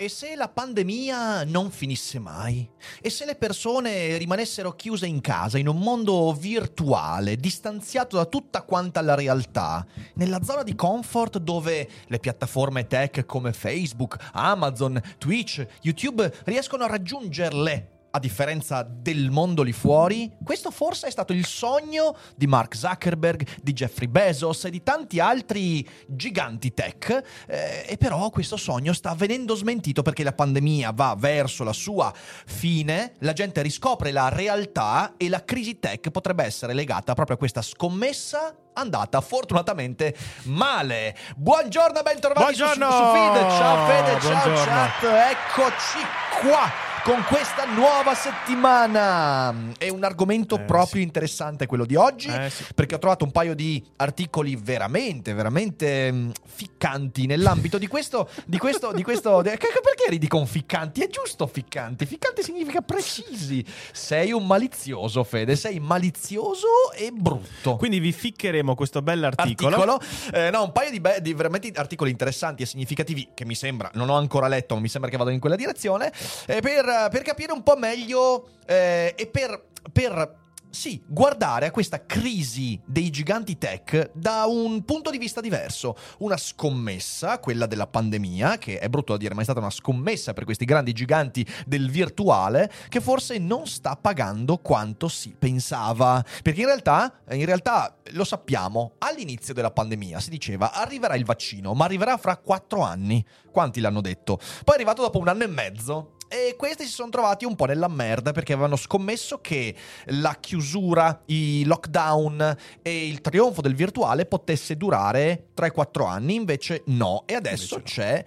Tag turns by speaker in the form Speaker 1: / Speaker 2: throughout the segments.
Speaker 1: E se la pandemia non finisse mai? E se le persone rimanessero chiuse in casa, in un mondo virtuale, distanziato da tutta quanta la realtà, nella zona di comfort dove le piattaforme tech come Facebook, Amazon, Twitch, YouTube riescono a raggiungerle a differenza del mondo lì fuori, questo forse è stato il sogno di Mark Zuckerberg, di Jeffrey Bezos e di tanti altri giganti tech, eh, e però questo sogno sta venendo smentito perché la pandemia va verso la sua fine, la gente riscopre la realtà e la crisi tech potrebbe essere legata proprio a questa scommessa andata fortunatamente male. Buongiorno, bentrovati
Speaker 2: Buongiorno.
Speaker 1: su, su. Ciao Fede, ciao
Speaker 2: Buongiorno.
Speaker 1: chat, eccoci qua con questa nuova settimana. È un argomento
Speaker 2: Eh,
Speaker 1: proprio
Speaker 2: sì.
Speaker 1: interessante quello di oggi,
Speaker 2: Eh, sì.
Speaker 1: perché ho trovato un paio di articoli veramente, veramente mm, ficcanti nell'ambito di questo, di questo, di questo... de- Perché ridi con ficcanti? È giusto ficcanti. Ficcanti significa precisi. Sei un malizioso, Fede, sei malizioso e brutto.
Speaker 2: Quindi vi ficcheremo questo bell'articolo.
Speaker 1: Articolo. Eh, no, un paio di, be- di veramente articoli interessanti e significativi che mi sembra, non ho ancora letto, ma mi sembra che vadano in quella direzione, eh, per, per capire un po' meglio eh, e per, per, sì, guardare a questa crisi dei giganti tech da un punto di vista diverso. Una scommessa, quella della pandemia, che è brutto da dire, ma è stata una scommessa per questi grandi giganti del virtuale, che forse non sta pagando quanto si pensava. Perché in realtà, in realtà lo sappiamo, all'inizio della pandemia si diceva arriverà il vaccino, ma arriverà fra quattro anni. Quanti l'hanno detto? Poi è arrivato dopo un anno e mezzo. E questi si sono trovati un po' nella merda perché avevano scommesso che la chiusura, i lockdown e il trionfo del virtuale potesse durare 3-4 anni, invece no. E adesso
Speaker 2: Invece
Speaker 1: c'è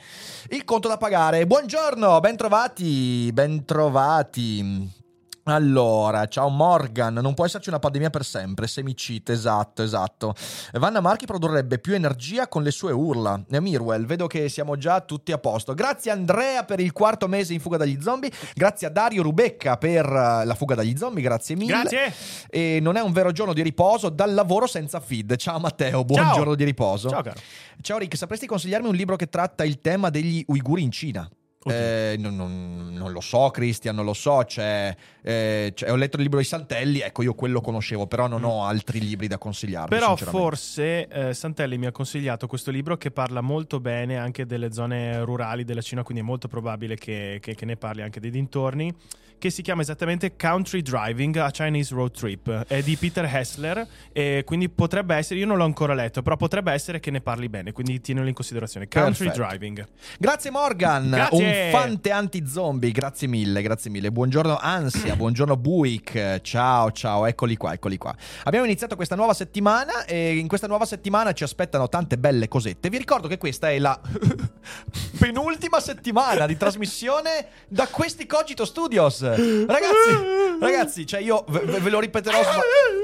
Speaker 1: il conto da pagare. Buongiorno, bentrovati, bentrovati. Allora, ciao Morgan, non può esserci una pandemia per sempre, semicite, esatto, esatto. Vanna Marchi produrrebbe più energia con le sue urla. Mirwell, vedo che siamo già tutti a posto. Grazie Andrea per il quarto mese in fuga dagli zombie, grazie a Dario Rubecca per eh, la fuga dagli zombie, grazie mille.
Speaker 2: Grazie.
Speaker 1: E non è un vero giorno di riposo dal lavoro senza feed. Ciao Matteo, buon
Speaker 2: Ciao.
Speaker 1: giorno di riposo.
Speaker 2: Ciao caro.
Speaker 1: Ciao Rick, sapresti consigliarmi un libro che tratta il tema degli uiguri in Cina? Eh, non, non- non lo so, Cristian, non lo so. C'è, eh, c'è- ho letto il libro di Santelli, ecco, io quello conoscevo, però non ho altri libri da consigliarvi.
Speaker 2: Però forse eh, Santelli mi ha consigliato questo libro che parla molto bene anche delle zone rurali della Cina, quindi è molto probabile che, che- che ne parli anche dei dintorni, che si chiama esattamente Country Driving, a Chinese Road Trip. È di Peter Hessler e quindi potrebbe essere, io non l'ho ancora letto, però potrebbe essere che ne parli bene, quindi tienilo in considerazione. Country
Speaker 1: Perfetto.
Speaker 2: Driving.
Speaker 1: Grazie Morgan,
Speaker 2: Grazie.
Speaker 1: un fante anti-zombie, grazie mille, grazie mille. Buongiorno Ansia, buongiorno Buick, ciao ciao, eccoli qua, eccoli qua. Abbiamo iniziato questa nuova settimana e in questa nuova settimana ci aspettano tante belle cosette. Vi ricordo che questa è la penultima settimana di trasmissione da questi Cogito Studios. Ragazzi, ragazzi, cioè io ve, ve- lo ripeterò sva-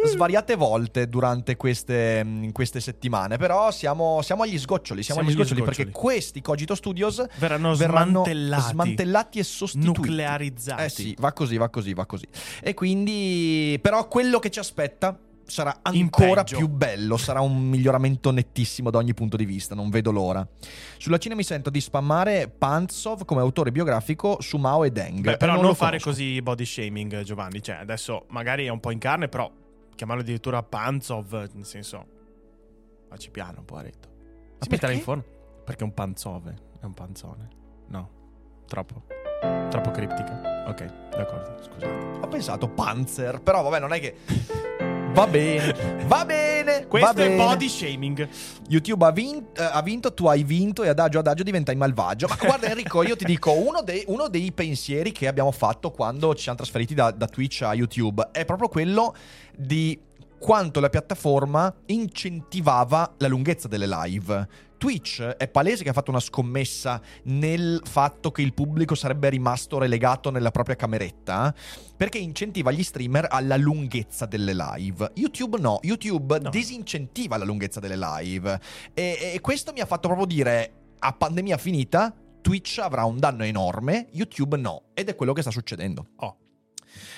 Speaker 1: svariate volte durante queste, queste settimane, però siamo, siamo agli sgoccioli, siamo,
Speaker 2: Siamo
Speaker 1: agli
Speaker 2: agli
Speaker 1: sgoccioli,
Speaker 2: sgoccioli.
Speaker 1: perché questi Cogito Studios
Speaker 2: Verranno,
Speaker 1: verranno
Speaker 2: smantellati,
Speaker 1: smantellati e sostituiti.
Speaker 2: nuclearizzati.
Speaker 1: Eh sì, va così, va così, va così. E quindi, però, quello che ci aspetta sarà ancora più bello, sarà un miglioramento nettissimo da ogni punto di vista, non vedo l'ora. Sulla Cina mi sento di spammare Pantsov come autore biografico su Mao e Deng.
Speaker 2: Beh,
Speaker 1: Eh,
Speaker 2: però non,
Speaker 1: lo
Speaker 2: fare
Speaker 1: conosco.
Speaker 2: così body shaming, Giovanni. Cioè, adesso magari è un po' in carne, però chiamarlo addirittura Panzov, nel senso. Facci piano un po', Aretto. Si metterà in forno? Perché è un panzove, è un panzone. No, troppo. Troppo criptica. Ok, d'accordo, scusate.
Speaker 1: Ho pensato Panzer, però vabbè, non è che... Va bene, va bene,
Speaker 2: Questo
Speaker 1: va
Speaker 2: è
Speaker 1: bene.
Speaker 2: body shaming.
Speaker 1: YouTube ha, vin- eh, ha vinto, tu hai vinto e adagio adagio diventai malvagio. Ma guarda Enrico, io ti dico, uno dei, uno dei pensieri che abbiamo fatto quando ci siamo trasferiti da, da Twitch a YouTube è proprio quello di quanto la piattaforma incentivava la lunghezza delle live. Twitch è palese che ha fatto una scommessa nel fatto che il pubblico sarebbe rimasto relegato nella propria cameretta perché incentiva gli streamer alla lunghezza delle live. YouTube no, YouTube
Speaker 2: No.
Speaker 1: disincentiva la lunghezza delle live e, e questo mi ha fatto proprio dire a pandemia finita Twitch avrà un danno enorme, YouTube no ed è quello che sta succedendo.
Speaker 2: Oh.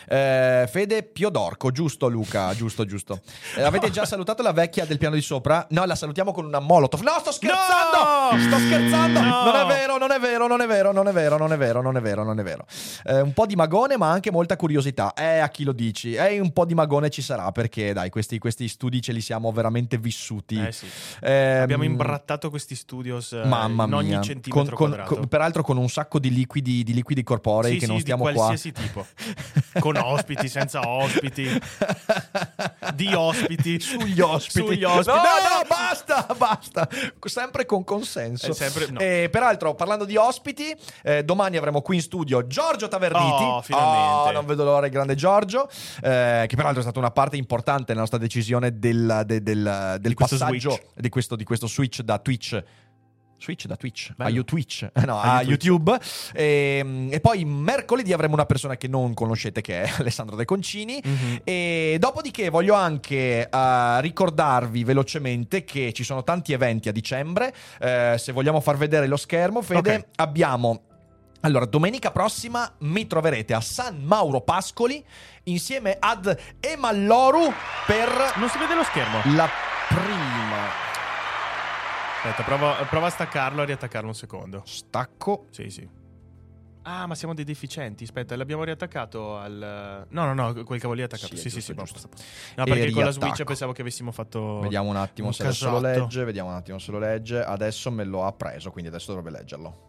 Speaker 1: Eh, Fede Piodorco, giusto Luca, giusto, giusto. Eh, avete già salutato la vecchia del piano di sopra? No, la salutiamo con una molotov. No, sto scherzando!
Speaker 2: No!
Speaker 1: Sto scherzando!
Speaker 2: No!
Speaker 1: Non è vero, non è vero, non è vero, non è vero, non è vero, non è vero, non è vero. Eh, un po' di magone, ma anche molta curiosità. Eh, a chi lo dici? Eh, un po' di magone ci sarà, perché dai, questi, questi studi ce li siamo veramente vissuti.
Speaker 2: Eh sì.
Speaker 1: Ehm,
Speaker 2: Abbiamo imbrattato questi studios eh,
Speaker 1: Mamma
Speaker 2: in ogni
Speaker 1: mia,
Speaker 2: centimetro
Speaker 1: con- con-
Speaker 2: quadrato.
Speaker 1: con- peraltro con un sacco di liquidi, di liquidi corporei
Speaker 2: Sì,
Speaker 1: che
Speaker 2: sì,
Speaker 1: non
Speaker 2: di
Speaker 1: stiamo qua.
Speaker 2: qualsiasi tipo. Con ospiti, senza ospiti. Di ospiti.
Speaker 1: Sugli ospiti.
Speaker 2: Sugli ospiti.
Speaker 1: No,
Speaker 2: No,
Speaker 1: no, basta, basta. Sempre con consenso.
Speaker 2: Sempre- no.
Speaker 1: E peraltro, parlando di ospiti, eh, domani avremo qui in studio Giorgio Taverniti.
Speaker 2: Oh, finalmente.
Speaker 1: Oh, non vedo l'ora, il grande Giorgio. eh, che peraltro è stata una parte importante nella nostra decisione del, de- del- del
Speaker 2: questo
Speaker 1: passaggio di questo, di questo switch da Twitch. Switch da Twitch
Speaker 2: Bello.
Speaker 1: a YouTube, eh, no,
Speaker 2: A
Speaker 1: a
Speaker 2: YouTube.
Speaker 1: E, e poi mercoledì avremo una persona che non conoscete, che è Alessandro De Concini.
Speaker 2: Mhm.
Speaker 1: E dopodiché voglio anche eh, ricordarvi velocemente che ci sono tanti eventi a dicembre. Eh, se vogliamo far vedere lo schermo, Fede,
Speaker 2: Ok.
Speaker 1: abbiamo. Allora, domenica prossima mi troverete a San Mauro Pascoli insieme ad Emalloru per
Speaker 2: Non si vede lo schermo.
Speaker 1: la prima.
Speaker 2: Aspetta, prova, prova a staccarlo e riattaccarlo un secondo.
Speaker 1: Stacco.
Speaker 2: Sì, sì. Ah, ma siamo dei deficienti. Aspetta, l'abbiamo riattaccato al. No, no, no, quel cavolo lì è attaccato.
Speaker 1: Sì,
Speaker 2: Sì, sì, sì.
Speaker 1: giusto.
Speaker 2: No, perché
Speaker 1: E
Speaker 2: con la
Speaker 1: riattacco.
Speaker 2: Switch pensavo che avessimo fatto.
Speaker 1: Vediamo un attimo
Speaker 2: un
Speaker 1: se adesso lo
Speaker 2: casotto.
Speaker 1: legge. Vediamo un attimo se lo legge. Adesso me lo ha preso, quindi adesso dovrebbe leggerlo.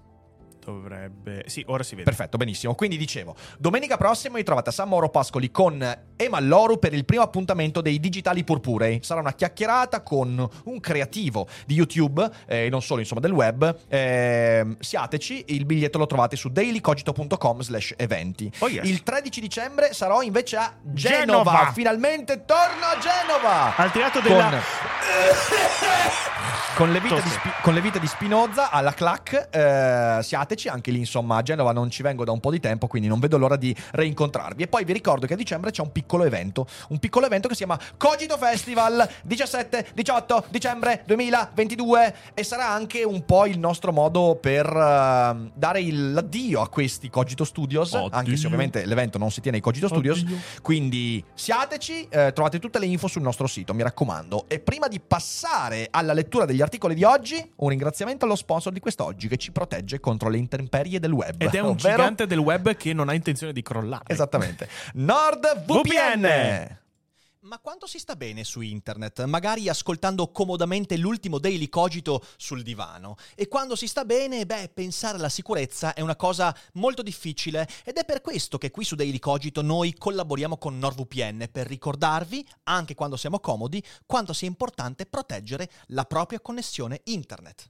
Speaker 2: Dovrebbe. Sì, ora si vede.
Speaker 1: Perfetto, benissimo. Quindi dicevo, domenica prossima vi trovate a San Mauro Pascoli con Emalloru per il primo appuntamento dei Digitali Purpurei. Sarà una chiacchierata con un creativo di YouTube e non solo, insomma, del web. Ehm, siateci, il biglietto lo trovate su dailycogito.com slash eventi.
Speaker 2: Oh, yes.
Speaker 1: Il 13 dicembre sarò invece a Genova.
Speaker 2: Genova.
Speaker 1: Finalmente torno a Genova!
Speaker 2: Al teatro della.
Speaker 1: Con, con le vite di. Spi- con le vite di Spinoza alla clac eh, siateci anche lì insomma a Genova non ci vengo da un po' di tempo quindi non vedo l'ora di reincontrarvi e poi vi ricordo che a dicembre c'è un piccolo evento un piccolo evento che si chiama Cogito Festival 17-18 dicembre 2022 e sarà anche un po' il nostro modo per eh, dare il- l'addio a questi Cogito Studios
Speaker 2: Oddio.
Speaker 1: anche se ovviamente l'evento non si tiene ai Cogito Studios
Speaker 2: Oddio.
Speaker 1: quindi siateci, eh, trovate tutte le info sul nostro sito, mi raccomando. E prima di passare alla lettura degli articoli di oggi, un ringraziamento allo sponsor di quest'oggi che ci protegge contro le intemperie del web.
Speaker 2: Ed è un
Speaker 1: ovvero-
Speaker 2: gigante del web che non ha intenzione di crollare.
Speaker 1: Esattamente. NordVPN.
Speaker 2: VPN.
Speaker 3: Ma quanto si sta bene su internet? Magari ascoltando comodamente l'ultimo Daily Cogito sul divano. E quando si sta bene, beh, pensare alla sicurezza è una cosa molto difficile ed è per questo che qui su Daily Cogito noi collaboriamo con NordVPN per ricordarvi, anche quando siamo comodi, quanto sia importante proteggere la propria connessione internet.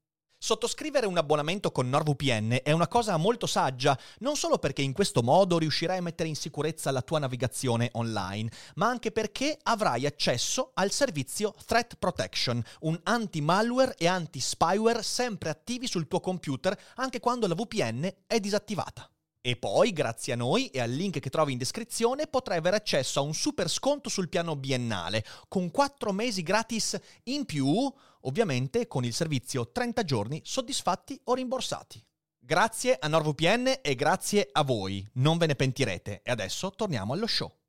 Speaker 3: Sottoscrivere un abbonamento con NordVPN è una cosa molto saggia, non solo perché in questo modo riuscirai a mettere in sicurezza la tua navigazione online, ma anche perché avrai accesso al servizio Threat Protection, un anti-malware e anti-spyware sempre attivi sul tuo computer anche quando la VPN è disattivata. E poi, grazie a noi e al link che trovi in descrizione, potrai avere accesso a un super sconto sul piano biennale, con 4 mesi gratis in più ovviamente con il servizio 30 giorni soddisfatti o rimborsati. Grazie a NordVPN e grazie a voi, non ve ne pentirete. E adesso torniamo allo show.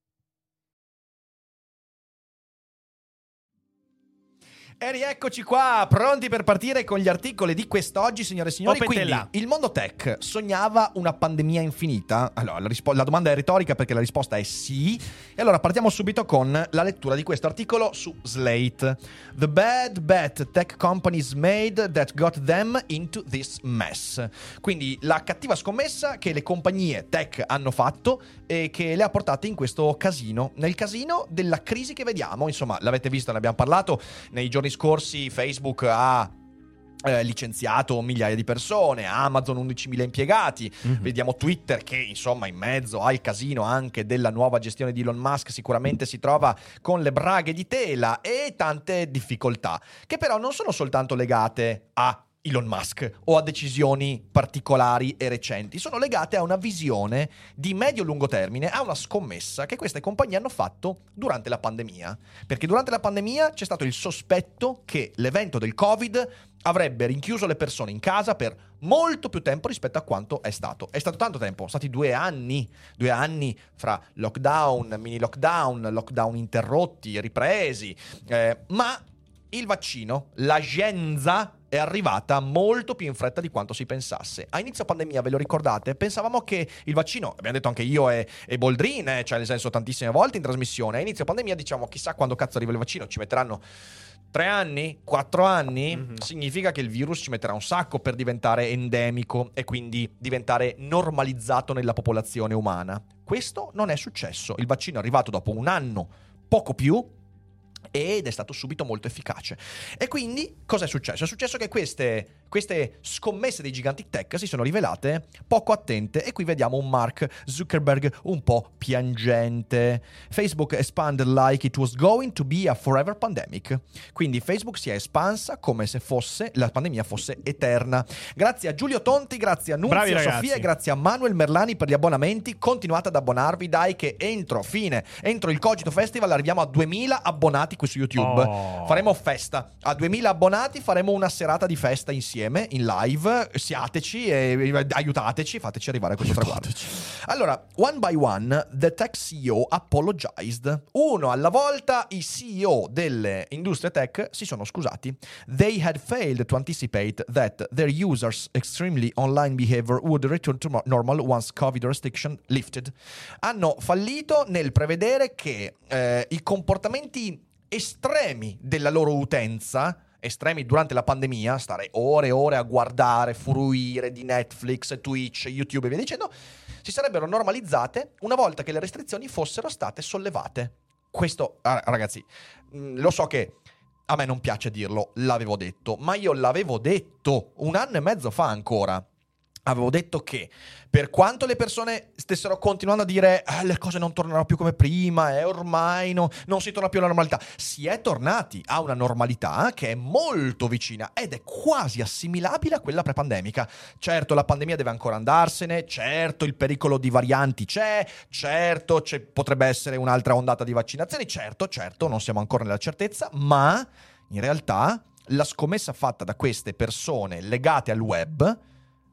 Speaker 1: E rieccoci qua, pronti per partire con gli articoli di quest'oggi, signore e signori. Quindi, il mondo tech sognava una pandemia infinita? Allora, la, rispo- la domanda è retorica perché la risposta è sì. E allora partiamo subito con la lettura di questo articolo su Slate. The bad bet tech companies made that got them into this mess. Quindi la cattiva scommessa che le compagnie tech hanno fatto e che le ha portate in questo casino. Nel casino della crisi che vediamo, insomma, l'avete visto, ne abbiamo parlato nei giorni scorsi Facebook ha eh, licenziato migliaia di persone, Amazon 11.000 impiegati,
Speaker 2: Mhm.
Speaker 1: vediamo Twitter che insomma in mezzo al casino anche della nuova gestione di Elon Musk sicuramente si trova con le braghe di tela e tante difficoltà, che però non sono soltanto legate a Elon Musk o a decisioni particolari e recenti, sono legate a una visione di medio-lungo termine, a una scommessa che queste compagnie hanno fatto durante la pandemia. Perché durante la pandemia c'è stato il sospetto che l'evento del Covid avrebbe rinchiuso le persone in casa per molto più tempo rispetto a quanto è stato. È stato tanto tempo, sono stati due anni, due anni fra lockdown, mini lockdown, lockdown interrotti, ripresi, eh, ma il vaccino, la scienza è arrivata molto più in fretta di quanto si pensasse. A inizio pandemia, ve lo ricordate? Pensavamo che il vaccino, abbiamo detto anche io e, e Boldrin, eh, cioè nel senso tantissime volte in trasmissione, a inizio pandemia diciamo chissà quando cazzo arriva il vaccino, ci metteranno tre anni, quattro anni,
Speaker 2: Mhm.
Speaker 1: significa che il virus ci metterà un sacco per diventare endemico e quindi diventare normalizzato nella popolazione umana. Questo non è successo. Il vaccino è arrivato dopo un anno, poco più, ed è stato subito molto efficace. E quindi cosa è successo? È successo che queste, queste scommesse dei giganti tech si sono rivelate poco attente e qui vediamo un Mark Zuckerberg un po' piangente. Facebook expanded like it was going to be a forever pandemic. Quindi Facebook si è espansa come se fosse la pandemia fosse eterna. Grazie a Giulio Tonti, grazie a Nunzio. Sofia e grazie a Manuel Merlani per gli abbonamenti. Continuate ad abbonarvi, dai che entro fine, entro il Cogito Festival arriviamo a 2000 abbonati qui su YouTube.
Speaker 2: Oh.
Speaker 1: Faremo festa. A 2000 abbonati faremo una serata di festa insieme, in live. Siateci e aiutateci, fateci arrivare a questo traguardo. Allora, one by one, the tech CEO apologized. Uno alla volta, i CEO delle industrie tech si sono scusati. They had failed to anticipate that their users' extremely online behavior would return to normal once COVID restriction lifted. Hanno fallito nel prevedere che eh, i comportamenti estremi della loro utenza estremi durante la pandemia, stare ore e ore a guardare, fruire di Netflix, Twitch, YouTube e via dicendo, si sarebbero normalizzate una volta che le restrizioni fossero state sollevate. Questo, ah, ragazzi, mh, lo so che a me non piace dirlo, l'avevo detto, ma io l'avevo detto un anno e mezzo fa ancora. Avevo detto che per quanto le persone stessero continuando a dire "Ah, le cose non torneranno più come prima, e ormai no- non si torna più alla normalità, si è tornati a una normalità che è molto vicina ed è quasi assimilabile a quella pre-pandemica. Certo, la pandemia deve ancora andarsene, certo il pericolo di varianti c'è, certo c'è- potrebbe essere un'altra ondata di vaccinazioni, certo, certo, non siamo ancora nella certezza, ma in realtà la scommessa fatta da queste persone legate al web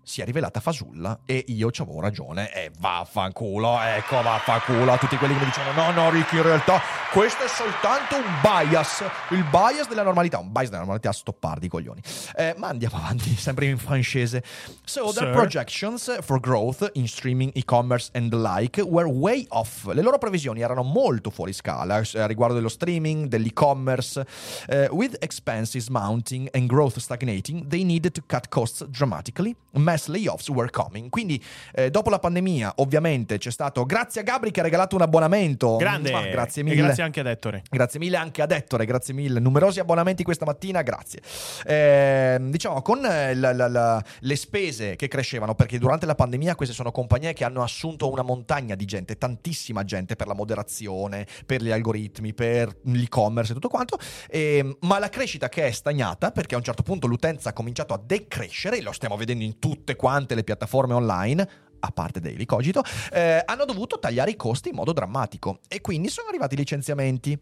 Speaker 1: si è rivelata fasulla e io ci avevo ragione e vaffanculo, ecco vaffanculo a tutti quelli che mi dicono no no Ricky in realtà questo è soltanto un bias, il bias della normalità, un bias della normalità stoppardi i coglioni. Eh, ma andiamo avanti, sempre in francese. So their
Speaker 2: Sir.
Speaker 1: projections for growth in streaming, e-commerce and the like were way off. Le loro previsioni erano molto fuori scala eh, riguardo dello streaming, dell'e-commerce. Eh, with expenses mounting and growth stagnating, they needed to cut costs dramatically. Massive mass layoffs were coming. Quindi, eh, dopo la pandemia, ovviamente c'è stato. Grazie a Gabri che ha regalato un abbonamento.
Speaker 2: Grande.
Speaker 1: Mua, grazie
Speaker 2: E
Speaker 1: mille.
Speaker 2: grazie anche ad Ettore.
Speaker 1: Grazie mille anche ad Ettore, grazie mille. Numerosi abbonamenti questa mattina, grazie. Ehm, diciamo, con eh, la- la- la- le spese che crescevano, perché durante la pandemia queste sono compagnie che hanno assunto una montagna di gente, tantissima gente per la moderazione, per gli algoritmi, per l'e-commerce e tutto quanto, Ehm, ma la crescita che è stagnata, perché a un certo punto l'utenza ha cominciato a decrescere, lo stiamo vedendo in tutte quante le piattaforme online, a parte Daily Cogito, eh, hanno dovuto tagliare i costi in modo drammatico e quindi sono arrivati i licenziamenti.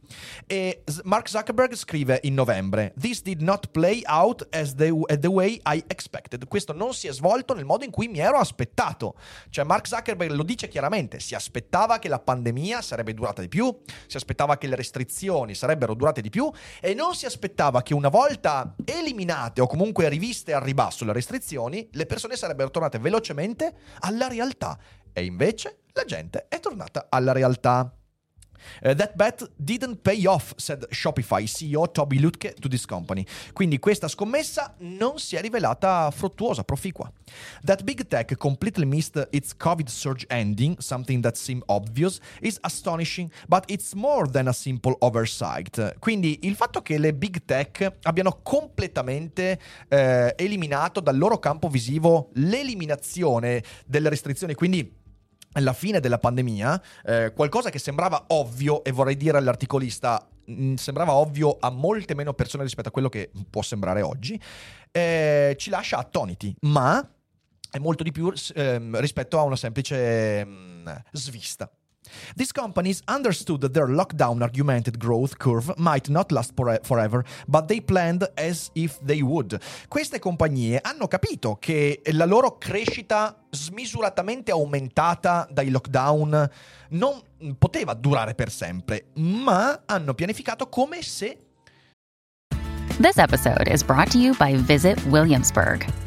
Speaker 1: E Mark Zuckerberg scrive in novembre: This did not play out as the, as the way I expected. Questo non si è svolto nel modo in cui mi ero aspettato. Cioè, Mark Zuckerberg lo dice chiaramente: si aspettava che la pandemia sarebbe durata di più, si aspettava che le restrizioni sarebbero durate di più e non si aspettava che una volta eliminate o comunque riviste al ribasso le restrizioni, le persone sarebbero tornate velocemente alla realtà. E invece la gente è tornata alla realtà. Uh, that bet didn't pay off, said Shopify CEO Toby Lutke to this company. Quindi questa scommessa non si è rivelata fruttuosa, proficua. That big tech completely missed its COVID surge ending, something that seemed obvious, is astonishing, but it's more than a simple oversight. Quindi il fatto che le big tech abbiano completamente eh, eliminato dal loro campo visivo l'eliminazione delle restrizioni, quindi alla fine della pandemia, eh, qualcosa che sembrava ovvio, e vorrei dire all'articolista, mh, sembrava ovvio a molte meno persone rispetto a quello che può sembrare oggi, eh, ci lascia attoniti, ma è molto di più ehm, rispetto a una semplice mh, svista. These companies understood that their lockdown argumented growth curve might not last fore- forever, but they planned as if they would. Queste compagnie hanno capito che la loro crescita smisuratamente aumentata dai lockdown non poteva durare per sempre, ma hanno pianificato come se
Speaker 4: This episode is brought to you by Visit Williamsburg.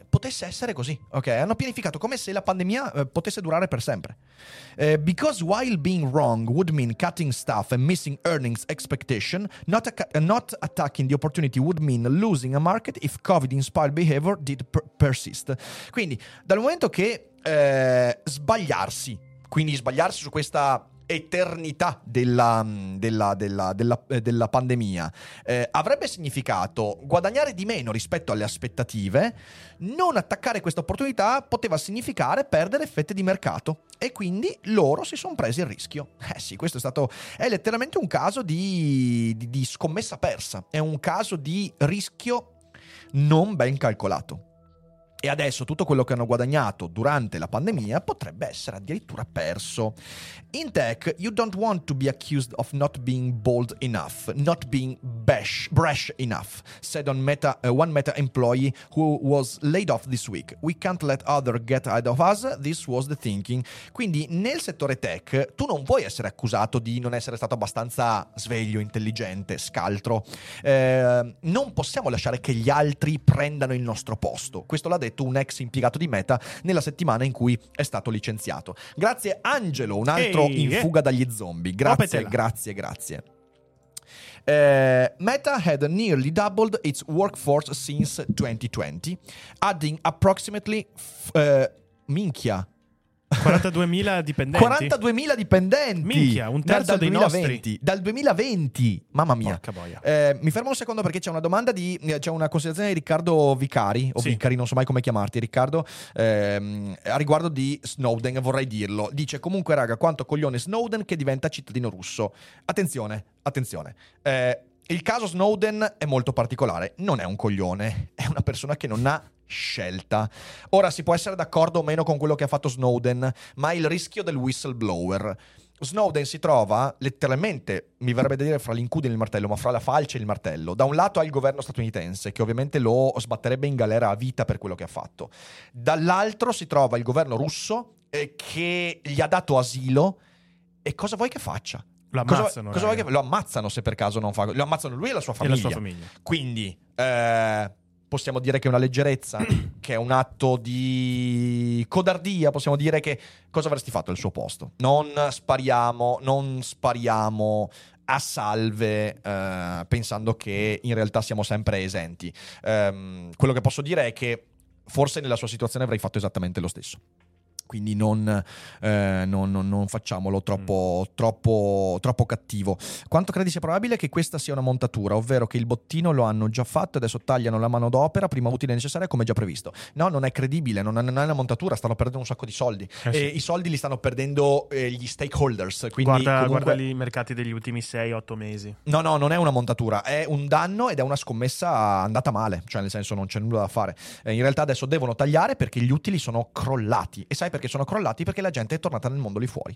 Speaker 1: potesse essere così. Ok, hanno pianificato come se la pandemia eh, potesse durare per sempre. Eh, because while being wrong would mean cutting staff and missing earnings expectation, not, acca- uh, not attacking the opportunity would mean losing a market if COVID-inspired behavior did per- persist. Quindi, dal momento che eh, sbagliarsi, quindi sbagliarsi su questa eternità della, della- della- della- eh, della pandemia eh, avrebbe significato guadagnare di meno rispetto alle aspettative, non attaccare questa opportunità poteva significare perdere fette di mercato e quindi loro si sono presi il rischio. Eh sì, questo è stato è letteralmente un caso di, di- di scommessa persa, è un caso di rischio non ben calcolato. E adesso tutto quello che hanno guadagnato durante la pandemia potrebbe essere addirittura perso. In tech, you don't want to be accused of not being bold enough, not being bash, brash enough, said on Meta, uh, one Meta employee who was laid off this week. We can't let other get ahead of us, this was the thinking. Quindi nel settore tech tu non puoi essere accusato di non essere stato abbastanza sveglio, intelligente, scaltro. Eh, non possiamo lasciare che gli altri prendano il nostro posto. Questo l'ha detto un ex impiegato di Meta nella settimana in cui è stato licenziato. Grazie Angelo, un altro
Speaker 2: Ehi,
Speaker 1: in fuga dagli zombie. Grazie,
Speaker 2: Opetela.
Speaker 1: grazie, grazie. Eh, Meta had nearly doubled its workforce since 2020, adding approximately f- eh, minchia
Speaker 2: 42.000 dipendenti.
Speaker 1: 42.000 dipendenti.
Speaker 2: Minchia, un
Speaker 1: dal-
Speaker 2: terzo
Speaker 1: dal
Speaker 2: dei
Speaker 1: 2020, Dal 2020. Mamma mia. Eh, mi fermo un secondo perché c'è una domanda di. eh, C'è una considerazione di Riccardo Vicari, o
Speaker 2: Sì.
Speaker 1: Vicari, non so mai come chiamarti, Riccardo, ehm, a riguardo di Snowden, vorrei dirlo. Dice comunque, raga, quanto coglione Snowden che diventa cittadino russo. Attenzione, attenzione. Eh, il caso Snowden è molto particolare. Non è un coglione, è una persona che non ha scelta. Ora si può essere d'accordo o meno con quello che ha fatto Snowden, ma il rischio del whistleblower. Snowden si trova letteralmente, mi verrebbe da dire, fra l'incudine e il martello, ma fra la falce e il martello. Da un lato ha il governo statunitense, che ovviamente lo sbatterebbe in galera a vita per quello che ha fatto. Dall'altro si trova il governo russo, eh, che gli ha dato asilo. E cosa vuoi che faccia?
Speaker 2: Lo
Speaker 1: cosa,
Speaker 2: ammazzano,
Speaker 1: cosa che- lo ammazzano se per caso non fa. Lo ammazzano lui e la sua famiglia.
Speaker 2: la sua famiglia.
Speaker 1: Quindi eh, possiamo dire che è una leggerezza, che è un atto di codardia. Possiamo dire che cosa avresti fatto al suo posto? Non spariamo, non spariamo a salve eh, pensando che in realtà siamo sempre esenti. Ehm, quello che posso dire è che forse nella sua situazione avrei fatto esattamente lo stesso. Quindi non, eh, non- non- non facciamolo troppo, troppo, troppo cattivo. Quanto credi sia probabile che questa sia una montatura, ovvero che il bottino lo hanno già fatto e adesso tagliano la manodopera prima utile e necessaria come già previsto? No, non è credibile, non è, una montatura, stanno perdendo un sacco di soldi.
Speaker 2: Eh sì.
Speaker 1: E i soldi li stanno perdendo eh, gli stakeholders. Quindi
Speaker 2: Guarda,
Speaker 1: comunque-
Speaker 2: guarda lì i mercati degli ultimi 6-8 mesi.
Speaker 1: No, no, non è una montatura, è un danno ed è una scommessa andata male, cioè nel senso non c'è nulla da fare. Eh, in realtà adesso devono tagliare perché gli utili sono crollati. E sai perché sono crollati? Perché la gente è tornata nel mondo lì fuori.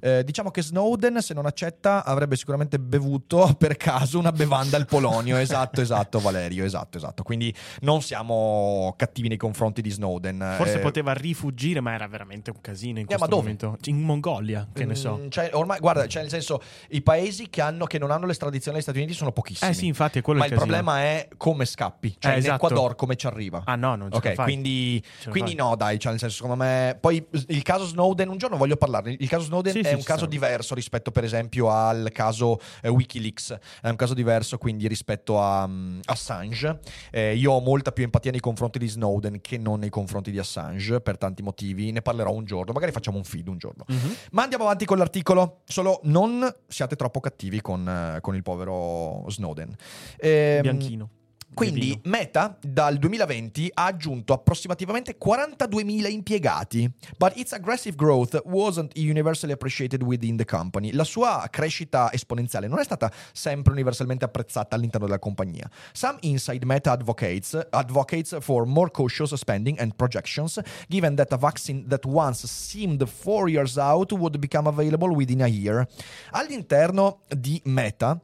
Speaker 1: Eh, diciamo che Snowden, se non accetta, avrebbe sicuramente bevuto per caso una bevanda al polonio. Esatto, esatto, Valerio, esatto, esatto. Quindi non siamo cattivi nei confronti di Snowden.
Speaker 2: Forse
Speaker 1: Eh,
Speaker 2: poteva rifugire, ma era veramente un casino in
Speaker 1: Eh,
Speaker 2: questo momento. In Mongolia, che ne so.
Speaker 1: mm, cioè, ormai, guarda, cioè nel senso, i paesi che, hanno, che non hanno l'estradizione agli Stati Uniti sono pochissimi.
Speaker 2: Eh sì, infatti è quello
Speaker 1: Ma
Speaker 2: il
Speaker 1: il problema è come scappi, cioè
Speaker 2: Eh,
Speaker 1: in
Speaker 2: esatto.
Speaker 1: Ecuador come ci arriva.
Speaker 2: Ah no, non ce la
Speaker 1: Ok,
Speaker 2: fai.
Speaker 1: quindi, quindi no, dai, cioè nel senso, secondo me. Poi il caso Snowden, un giorno voglio parlarne. Il caso Snowden
Speaker 2: Sì,
Speaker 1: è
Speaker 2: sì,
Speaker 1: un caso
Speaker 2: sta.
Speaker 1: diverso rispetto, per esempio, al caso eh, Wikileaks. È un caso diverso, quindi rispetto a mm, Assange. Eh, io ho molta più empatia nei confronti di Snowden che non nei confronti di Assange, per tanti motivi. Ne parlerò un giorno, magari facciamo un feed un giorno.
Speaker 2: Mhm.
Speaker 1: Ma andiamo avanti con l'articolo. Solo non siate troppo cattivi con, eh, con il povero Snowden. Ehm,
Speaker 2: Bianchino.
Speaker 1: Quindi. Meta dal 2020 ha aggiunto approssimativamente 42.000 impiegati, but its aggressive growth wasn't universally appreciated within the company. La sua crescita esponenziale non è stata sempre universalmente apprezzata all'interno della compagnia. Some inside Meta advocates advocates for more cautious spending and projections, given that a vaccine that once seemed four years out would become available within a year. All'interno di Meta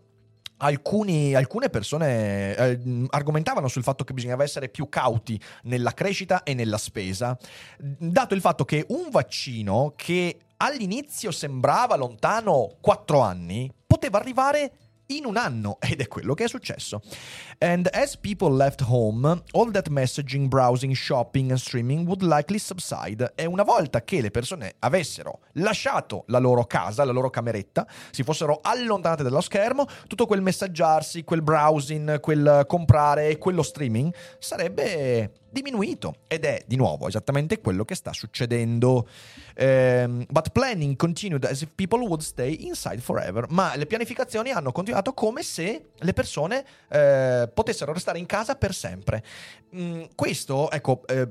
Speaker 1: Alcuni- alcune persone eh, argomentavano sul fatto che bisognava essere più cauti nella crescita e nella spesa, dato il fatto che un vaccino che all'inizio sembrava lontano 4 anni poteva arrivare in un anno ed è quello che è successo. And as people left home, all that messaging, browsing, shopping and streaming would likely subside. E una volta che le persone avessero lasciato la loro casa, la loro cameretta, si fossero allontanate dallo schermo, tutto quel messaggiarsi, quel browsing, quel comprare e quello streaming sarebbe diminuito ed è di nuovo esattamente quello che sta succedendo. Ehm, but planning continued as if people would stay inside forever. Ma le pianificazioni hanno continuato come se le persone eh, potessero restare in casa per sempre. Mm, questo, ecco. eh,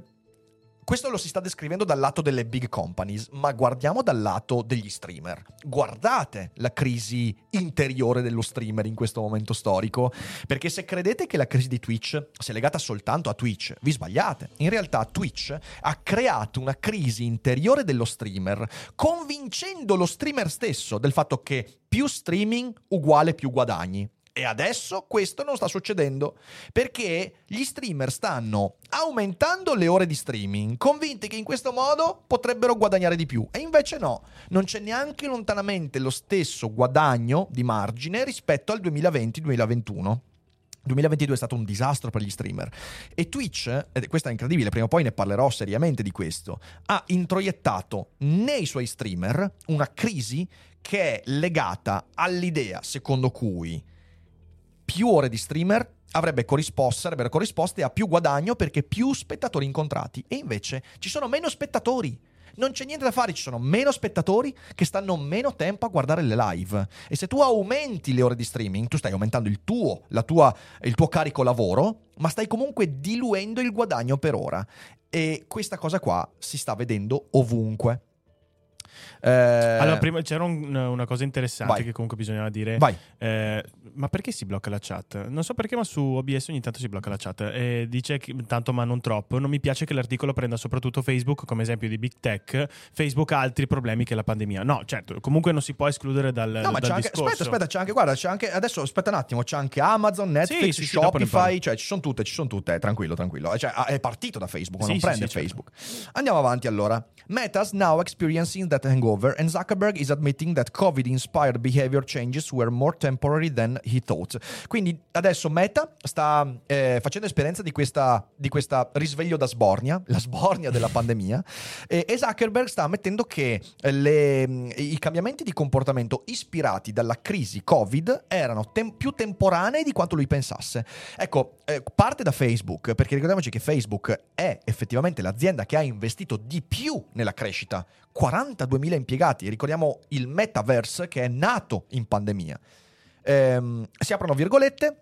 Speaker 1: questo lo si sta descrivendo dal lato delle big companies, ma guardiamo dal lato degli streamer. Guardate la crisi interiore dello streamer in questo momento storico, perché se credete che la crisi di Twitch sia legata soltanto a Twitch, vi sbagliate. In realtà Twitch ha creato una crisi interiore dello streamer, convincendo lo streamer stesso del fatto che più streaming uguale più guadagni. E adesso questo non sta succedendo perché gli streamer stanno aumentando le ore di streaming, convinti che in questo modo potrebbero guadagnare di più. E invece no, non c'è neanche lontanamente lo stesso guadagno di margine rispetto al 2020-2021. 2022 è stato un disastro per gli streamer e Twitch, ed questo è incredibile, prima o poi ne parlerò seriamente di questo, ha introiettato nei suoi streamer una crisi che è legata all'idea secondo cui più ore di streamer avrebbe corrisposto, sarebbero corrisposte a più guadagno perché più spettatori incontrati e invece ci sono meno spettatori. Non c'è niente da fare, ci sono meno spettatori che stanno meno tempo a guardare le live. E se tu aumenti le ore di streaming, tu stai aumentando il tuo, tua, il tuo carico lavoro, ma stai comunque diluendo il guadagno per ora. E questa cosa qua si sta vedendo ovunque. Eh,
Speaker 2: Allora, prima c'era un- una cosa interessante
Speaker 1: Vai.
Speaker 2: che comunque bisognava dire. Eh, ma perché si blocca la chat? Non so perché, ma su OBS ogni tanto si blocca la chat. E dice che, tanto, ma non troppo. Non mi piace che l'articolo prenda soprattutto Facebook come esempio di Big Tech. Facebook ha altri problemi che la pandemia. No, certo, comunque non si può escludere dal,
Speaker 1: No, ma
Speaker 2: dal
Speaker 1: c'è anche,
Speaker 2: discorso.
Speaker 1: aspetta, aspetta, c'è anche, guarda, c'è anche, adesso aspetta un attimo, c'è anche Amazon, Netflix,
Speaker 2: Sì, sì, sì,
Speaker 1: Shopify,
Speaker 2: parlo.
Speaker 1: cioè ci sono tutte, ci sono tutte, tranquillo, tranquillo. Cioè, ah, è partito da Facebook,
Speaker 2: Sì,
Speaker 1: non
Speaker 2: sì,
Speaker 1: prende
Speaker 2: sì, certo.
Speaker 1: Facebook. Andiamo avanti allora. Meta's now experiencing that that hangover, and Zuckerberg is admitting that COVID-inspired behavior changes were more temporary than he thought. Quindi adesso Meta sta eh, facendo esperienza di questa, di questa risveglio da sbornia, la sbornia della pandemia, e, e Zuckerberg sta ammettendo che le, i cambiamenti di comportamento ispirati dalla crisi Covid erano tem- più temporanei di quanto lui pensasse. Ecco, eh, parte da Facebook, perché ricordiamoci che Facebook è effettivamente l'azienda che ha investito di più nella crescita. 42.000 impiegati, ricordiamo il metaverse che è nato in pandemia. Ehm, si aprono virgolette.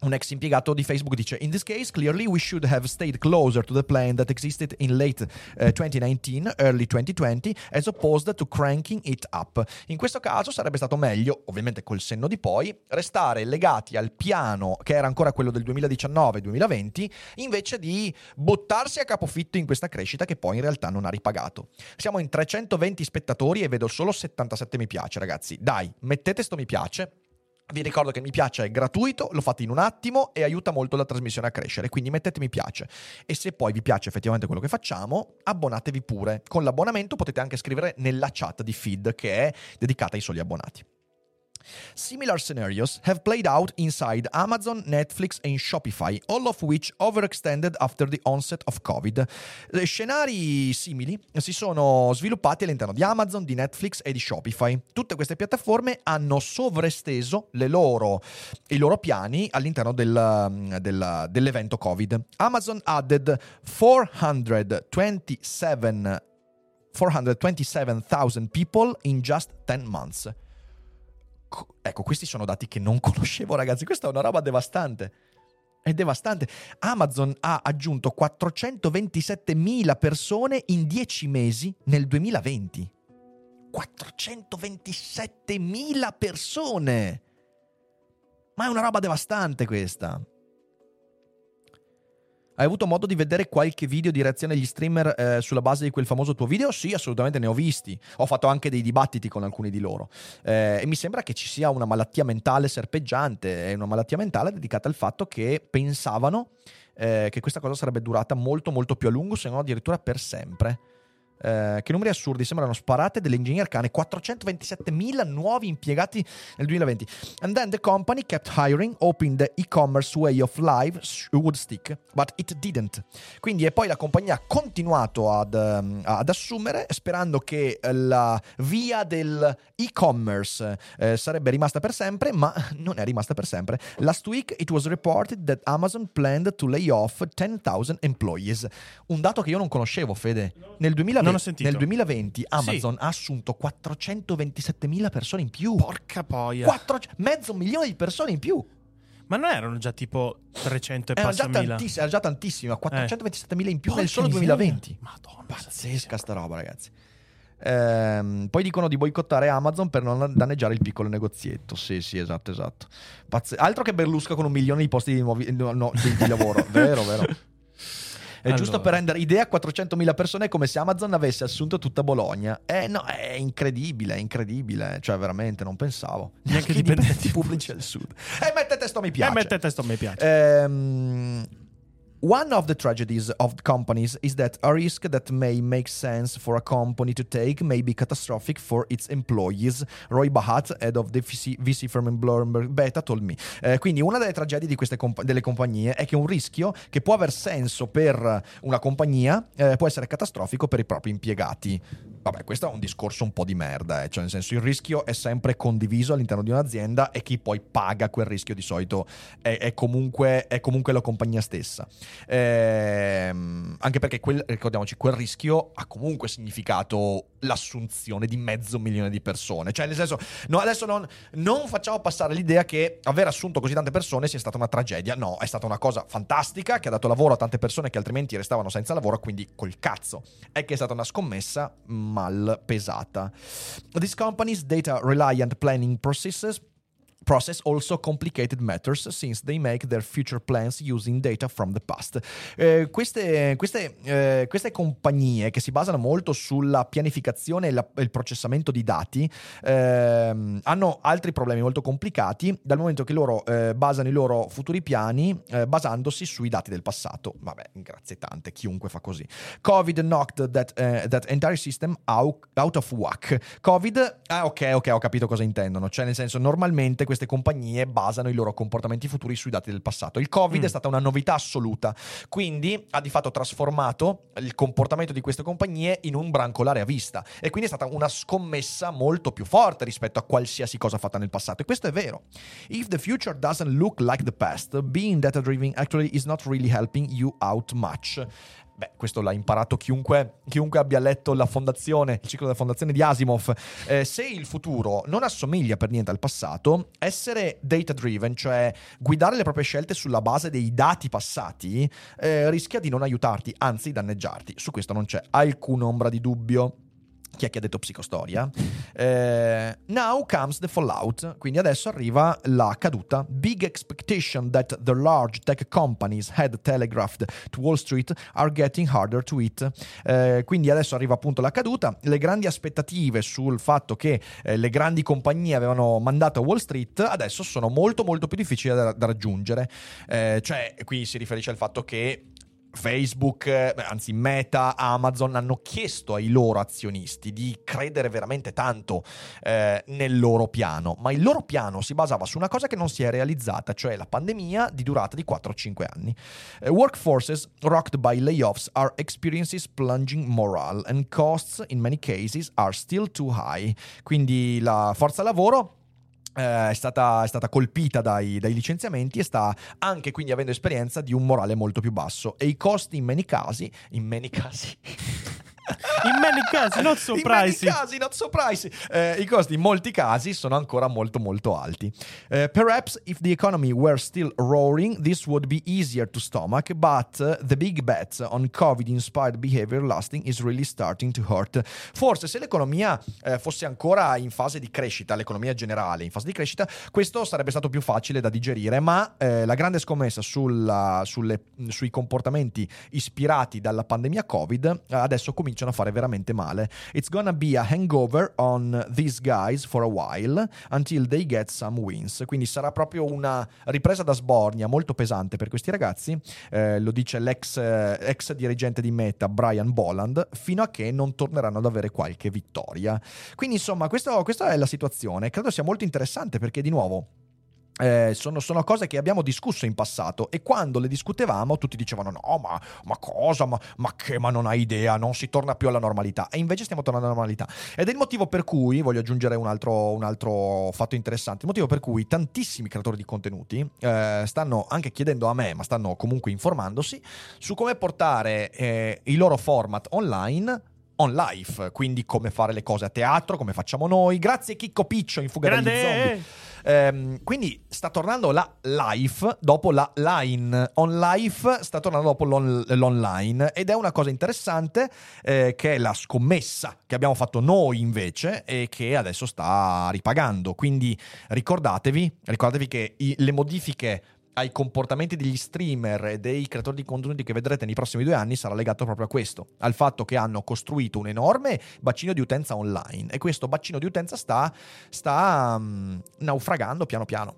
Speaker 1: Un ex impiegato di Facebook dice: In this case, clearly we should have stayed closer to the plan that existed in late uh, 2019, early 2020, as opposed to cranking it up. In questo caso sarebbe stato meglio, ovviamente col senno di poi, restare legati al piano che era ancora quello del 2019-2020, invece di buttarsi a capofitto in questa crescita che poi in realtà non ha ripagato. Siamo in 320 spettatori e vedo solo 77 mi piace, ragazzi. Dai, mettete sto mi piace vi ricordo che mi piace è gratuito, lo fate in un attimo e aiuta molto la trasmissione a crescere, quindi mettete mi piace. E se poi vi piace effettivamente quello che facciamo, abbonatevi pure. Con l'abbonamento potete anche scrivere nella chat di feed che è dedicata ai soli abbonati. Similar scenarios have played out inside Amazon, Netflix and Shopify, all of which overextended after the onset of Covid. Eh, scenari simili si sono sviluppati all'interno di Amazon, di Netflix e di Shopify. Tutte queste piattaforme hanno sovresteso loro, i loro piani all'interno del, del, dell'evento Covid. Amazon added 427 427,000 people in just 10 months. Ecco, questi sono dati che non conoscevo, ragazzi. Questa è una roba devastante. È devastante. Amazon ha aggiunto 427.000 persone in 10 mesi nel 2020. 427.000 persone! Ma è una roba devastante questa. Hai avuto modo di vedere qualche video di reazione agli streamer eh, sulla base di quel famoso tuo video? Sì, assolutamente ne ho visti. Ho fatto anche dei dibattiti con alcuni di loro. Eh, e mi sembra che ci sia una malattia mentale serpeggiante, è una malattia mentale dedicata al fatto che pensavano eh, che questa cosa sarebbe durata molto molto più a lungo, se non addirittura per sempre. Eh, che numeri assurdi sembrano sparate dell'ingegner cane 427.000 nuovi impiegati nel 2020 and then the company kept hiring hoping the e-commerce way of life would stick but it didn't. Quindi e poi la compagnia ha continuato ad, um, ad assumere sperando che la via del e-commerce eh, sarebbe rimasta per sempre ma non è rimasta per sempre. Last week it was reported that Amazon planned to lay off 10.000 employees. Un dato che io non conoscevo Fede. Nel 2020
Speaker 2: Non ho sentito.
Speaker 1: nel 2020 Amazon
Speaker 2: Sì.
Speaker 1: ha assunto 427.000 persone in più.
Speaker 2: Porca poia.
Speaker 1: Quattro- mezzo milione di persone in più.
Speaker 2: Ma non erano già tipo 300 e
Speaker 1: Era
Speaker 2: passa
Speaker 1: tantiss- era già tantissima. 427.000 in più nel solo
Speaker 2: miseria.
Speaker 1: 2020.
Speaker 2: Madonna.
Speaker 1: Pazzesca sta roba, ragazzi. Ehm, poi dicono di boicottare Amazon per non danneggiare il piccolo negozietto. Sì, sì, esatto, esatto. Pazze- Altro che Berlusca con un milione di posti di, nuovi- no, no, di- di lavoro. vero, vero. È
Speaker 2: Allora.
Speaker 1: giusto per rendere idea a 400.000 persone è come se Amazon avesse assunto tutta Bologna. Eh no, è incredibile, è incredibile. Cioè, veramente, non pensavo.
Speaker 2: Neanche
Speaker 1: i
Speaker 2: dipendenti
Speaker 1: pubblici al sud. E mettete sto mi
Speaker 2: E
Speaker 1: piace.
Speaker 2: mettete sto mi piace.
Speaker 1: Ehm, one of the tragedies of companies is that a risk that may make sense for a company to take may be catastrophic for its employees. Roy Bahat, head of the VC, VC firm in Bloomberg Beta, told me. Eh, quindi una delle tragedie comp- delle compagnie è che un rischio che può aver senso per una compagnia eh, può essere catastrofico per i propri impiegati. Vabbè, questo è un discorso un po' di merda, eh. cioè nel senso il rischio è sempre condiviso all'interno di un'azienda e chi poi paga quel rischio di solito è, è comunque, è comunque la compagnia stessa. Ehm, anche perché quel, ricordiamoci, quel rischio ha comunque significato l'assunzione di mezzo milione di persone. Cioè, nel senso, no, adesso non, non facciamo passare l'idea che aver assunto così tante persone sia stata una tragedia. No, è stata una cosa fantastica che ha dato lavoro a tante persone che altrimenti restavano senza lavoro, quindi col cazzo. È che è stata una scommessa mal pesata. These companies' data reliant planning processes process also complicated matters since they make their future plans using data from the past. Eh, queste, queste, eh, queste, compagnie che si basano molto sulla pianificazione e la, il processamento di dati eh, hanno altri problemi molto complicati dal momento che loro eh, basano i loro futuri piani eh, basandosi sui dati del passato. Vabbè, grazie tante, chiunque fa così. Covid knocked that, uh, that entire system out, out of whack. Covid, ah ok, ok, ho capito cosa intendono. Cioè nel senso, normalmente queste compagnie basano i loro comportamenti futuri sui dati del passato. Il Covid mm. è stata una novità assoluta, quindi ha di fatto trasformato il comportamento di queste compagnie in un brancolare a vista e quindi è stata una scommessa molto più forte rispetto a qualsiasi cosa fatta nel passato e questo è vero. If the future doesn't look like the past, being data driven actually is not really helping you out much. Beh, questo l'ha imparato chiunque, chiunque, abbia letto la fondazione, il ciclo della fondazione di Asimov. Eh, se il futuro non assomiglia per niente al passato, essere data driven, cioè guidare le proprie scelte sulla base dei dati passati, eh, rischia di non aiutarti, anzi danneggiarti. Su questo non c'è alcuna ombra di dubbio chi è che ha detto psicostoria? Eh, now comes the fallout, quindi adesso arriva la caduta. Big expectation that the large tech companies had telegraphed to Wall Street are getting harder to eat. Eh, quindi adesso arriva appunto la caduta. Le grandi aspettative sul fatto che eh, le grandi compagnie avevano mandato a Wall Street adesso sono molto molto più difficili da, da raggiungere. Eh, cioè, qui si riferisce al fatto che Facebook, anzi Meta, Amazon hanno chiesto ai loro azionisti di credere veramente tanto eh, nel loro piano, ma il loro piano si basava su una cosa che non si è realizzata, cioè la pandemia di durata di 4-5 anni. Uh, workforces rocked by layoffs are experiences plunging morale and costs in many cases are still too high. Quindi la forza lavoro eh, è, stata, è, stata, colpita dai, dai, licenziamenti e sta anche quindi avendo esperienza di un morale molto più basso. E i costi in many casi, in many casi
Speaker 2: in many casi, not so pricey.
Speaker 1: In casi, not so pricey. Eh, I costi in molti casi sono ancora molto molto alti. Uh, perhaps if the economy were still roaring, this would be easier to stomach, but uh, the big bet on COVID-inspired behavior lasting is really starting to hurt. Forse se l'economia eh, fosse ancora in fase di crescita, l'economia generale in fase di crescita, questo sarebbe stato più facile da digerire, ma eh, la grande scommessa sulla, sulle, sui comportamenti ispirati dalla pandemia Covid adesso comincia cominciano a fare veramente male. It's gonna be a hangover on these guys for a while until they get some wins. Quindi sarà proprio una ripresa da sbornia molto pesante per questi ragazzi, eh, lo dice l'ex eh, ex dirigente di Meta Brian Boland, fino a che non torneranno ad avere qualche vittoria. Quindi insomma, questo, questa è la situazione. Credo sia molto interessante perché di nuovo eh, sono, sono, cose che abbiamo discusso in passato e quando le discutevamo tutti dicevano no ma, ma cosa ma, ma, che ma non hai idea non si torna più alla normalità e invece stiamo tornando alla normalità ed è il motivo per cui voglio aggiungere un altro, un altro fatto interessante il motivo per cui tantissimi creatori di contenuti eh, stanno anche chiedendo a me ma stanno comunque informandosi su come portare eh, i loro format online on life, quindi come fare le cose a teatro, come facciamo noi. Grazie Chicco Piccio in fuga Grande! dagli zombie. Ehm, quindi sta tornando la life dopo la line. On life sta tornando dopo l'on- l'online. Ed è una cosa interessante eh, che è la scommessa che abbiamo fatto noi invece e che adesso sta ripagando. Quindi ricordatevi, ricordatevi che i- le modifiche ai comportamenti degli streamer e dei creatori di contenuti che vedrete nei prossimi due anni sarà legato proprio a questo, al fatto che hanno costruito un enorme bacino di utenza online e questo bacino di utenza sta, sta um, naufragando piano piano.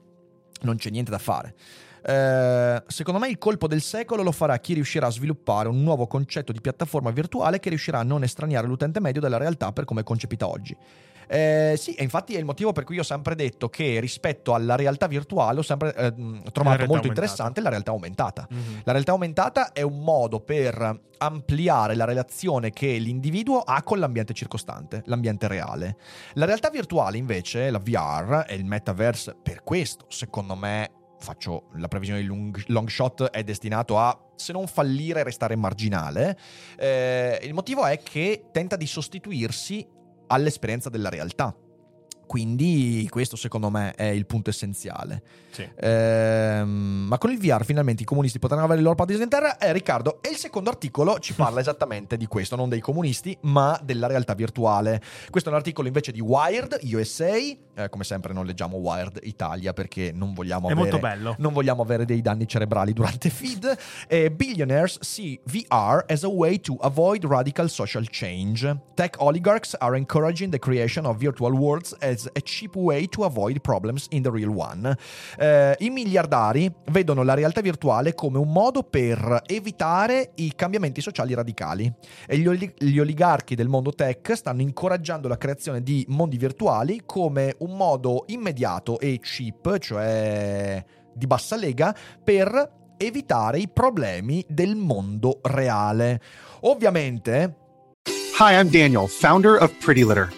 Speaker 1: Non c'è niente da fare. Eh, secondo me il colpo del secolo lo farà chi riuscirà a sviluppare un nuovo concetto di piattaforma virtuale che riuscirà a non estraniare l'utente medio dalla realtà per come è concepita oggi. Eh, sì, e infatti è il motivo per cui ho sempre detto che rispetto alla realtà virtuale ho sempre eh, trovato molto aumentata. interessante la realtà aumentata. Mm-hmm. La realtà aumentata è un modo per ampliare la relazione che l'individuo ha con l'ambiente circostante, l'ambiente reale. La realtà virtuale invece, la VR e il metaverse, per questo secondo me faccio la previsione di long, long, shot è destinato a se non fallire restare marginale eh, il motivo è che tenta di sostituirsi all'esperienza della realtà. Quindi questo secondo me è il punto essenziale.
Speaker 2: Sì.
Speaker 1: Ehm, ma con il VR finalmente i comunisti potranno avere il loro paradiso in terra. Eh, Riccardo, e il secondo articolo ci parla esattamente di questo, non dei comunisti, ma della realtà virtuale. Questo è un articolo invece di Wired USA. Eh, come sempre non leggiamo Wired Italia perché non vogliamo avere non vogliamo avere dei danni cerebrali durante feed. Eh, billionaires see VR as a way to avoid radical social change. Tech oligarchs are encouraging the creation of virtual worlds as a cheap way to avoid problems in the real one. Eh, I miliardari vedono la realtà virtuale come un modo per evitare i cambiamenti sociali radicali e gli, oli- gli oligarchi del mondo tech stanno incoraggiando la creazione di mondi virtuali come un modo immediato e cheap, cioè di bassa lega, per evitare i problemi del mondo reale. Ovviamente
Speaker 5: Hi, I'm Daniel, founder of Pretty Litter.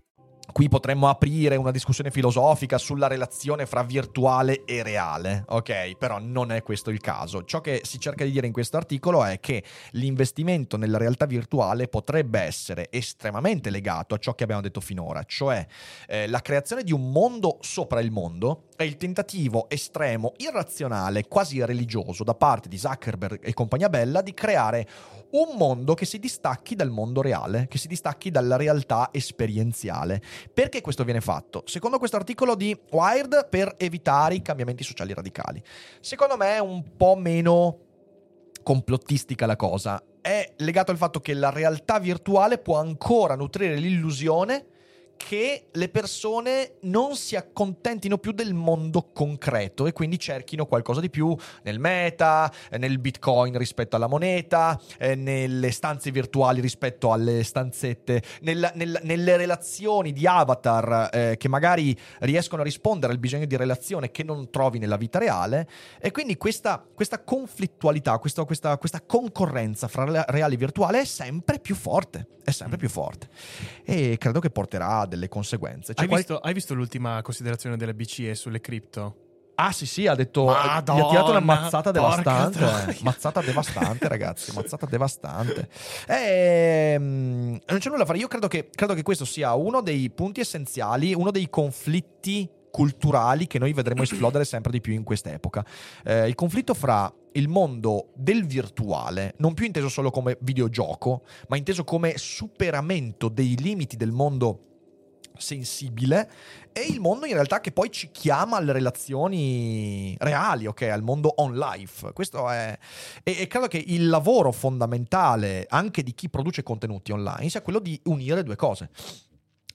Speaker 1: Qui potremmo aprire una discussione filosofica sulla relazione fra virtuale e reale, ok? Però non è questo il caso. Ciò che si cerca di dire in questo articolo è che l'investimento nella realtà virtuale potrebbe essere estremamente legato a ciò che abbiamo detto finora, cioè eh, la creazione di un mondo sopra il mondo è il tentativo estremo, irrazionale, quasi religioso da parte di Zuckerberg e compagnia bella di creare un mondo che si distacchi dal mondo reale, che si distacchi dalla realtà esperienziale. Perché questo viene fatto? Secondo questo articolo di Wired, per evitare i cambiamenti sociali radicali. Secondo me è un po' meno complottistica la cosa. È legato al fatto che la realtà virtuale può ancora nutrire l'illusione che le persone non si accontentino più del mondo concreto e quindi cerchino qualcosa di più nel meta, eh, nel bitcoin rispetto alla moneta, eh, nelle stanze virtuali rispetto alle stanzette, nella- nel- nelle relazioni di avatar eh, che magari riescono a rispondere al bisogno di relazione che non trovi nella vita reale. E quindi questa, questa conflittualità, questa, questa- questa concorrenza fra re- reale e virtuale è sempre più forte, è sempre più forte. E credo che porterà a delle conseguenze. C'è
Speaker 2: Hai,
Speaker 1: qual-
Speaker 2: visto, hai visto l'ultima considerazione della BCE sulle cripto?
Speaker 1: Ah sì sì, ha detto, gli ha
Speaker 2: Madonna,
Speaker 1: tirato una mazzata devastante,
Speaker 2: troia.
Speaker 1: mazzata devastante ragazzi, mazzata devastante. Ehm, non c'è nulla da fare, io credo che, credo che questo sia uno dei punti essenziali, uno dei conflitti culturali che noi vedremo esplodere sempre di più in quest'epoca. Eh, il conflitto fra il mondo del virtuale, non più inteso solo come videogioco, ma inteso come superamento dei limiti del mondo sensibile e il mondo in realtà che poi ci chiama alle relazioni reali, ok? Al mondo on life. Questo è. E, e credo che il lavoro fondamentale anche di chi produce contenuti online sia quello di unire due cose.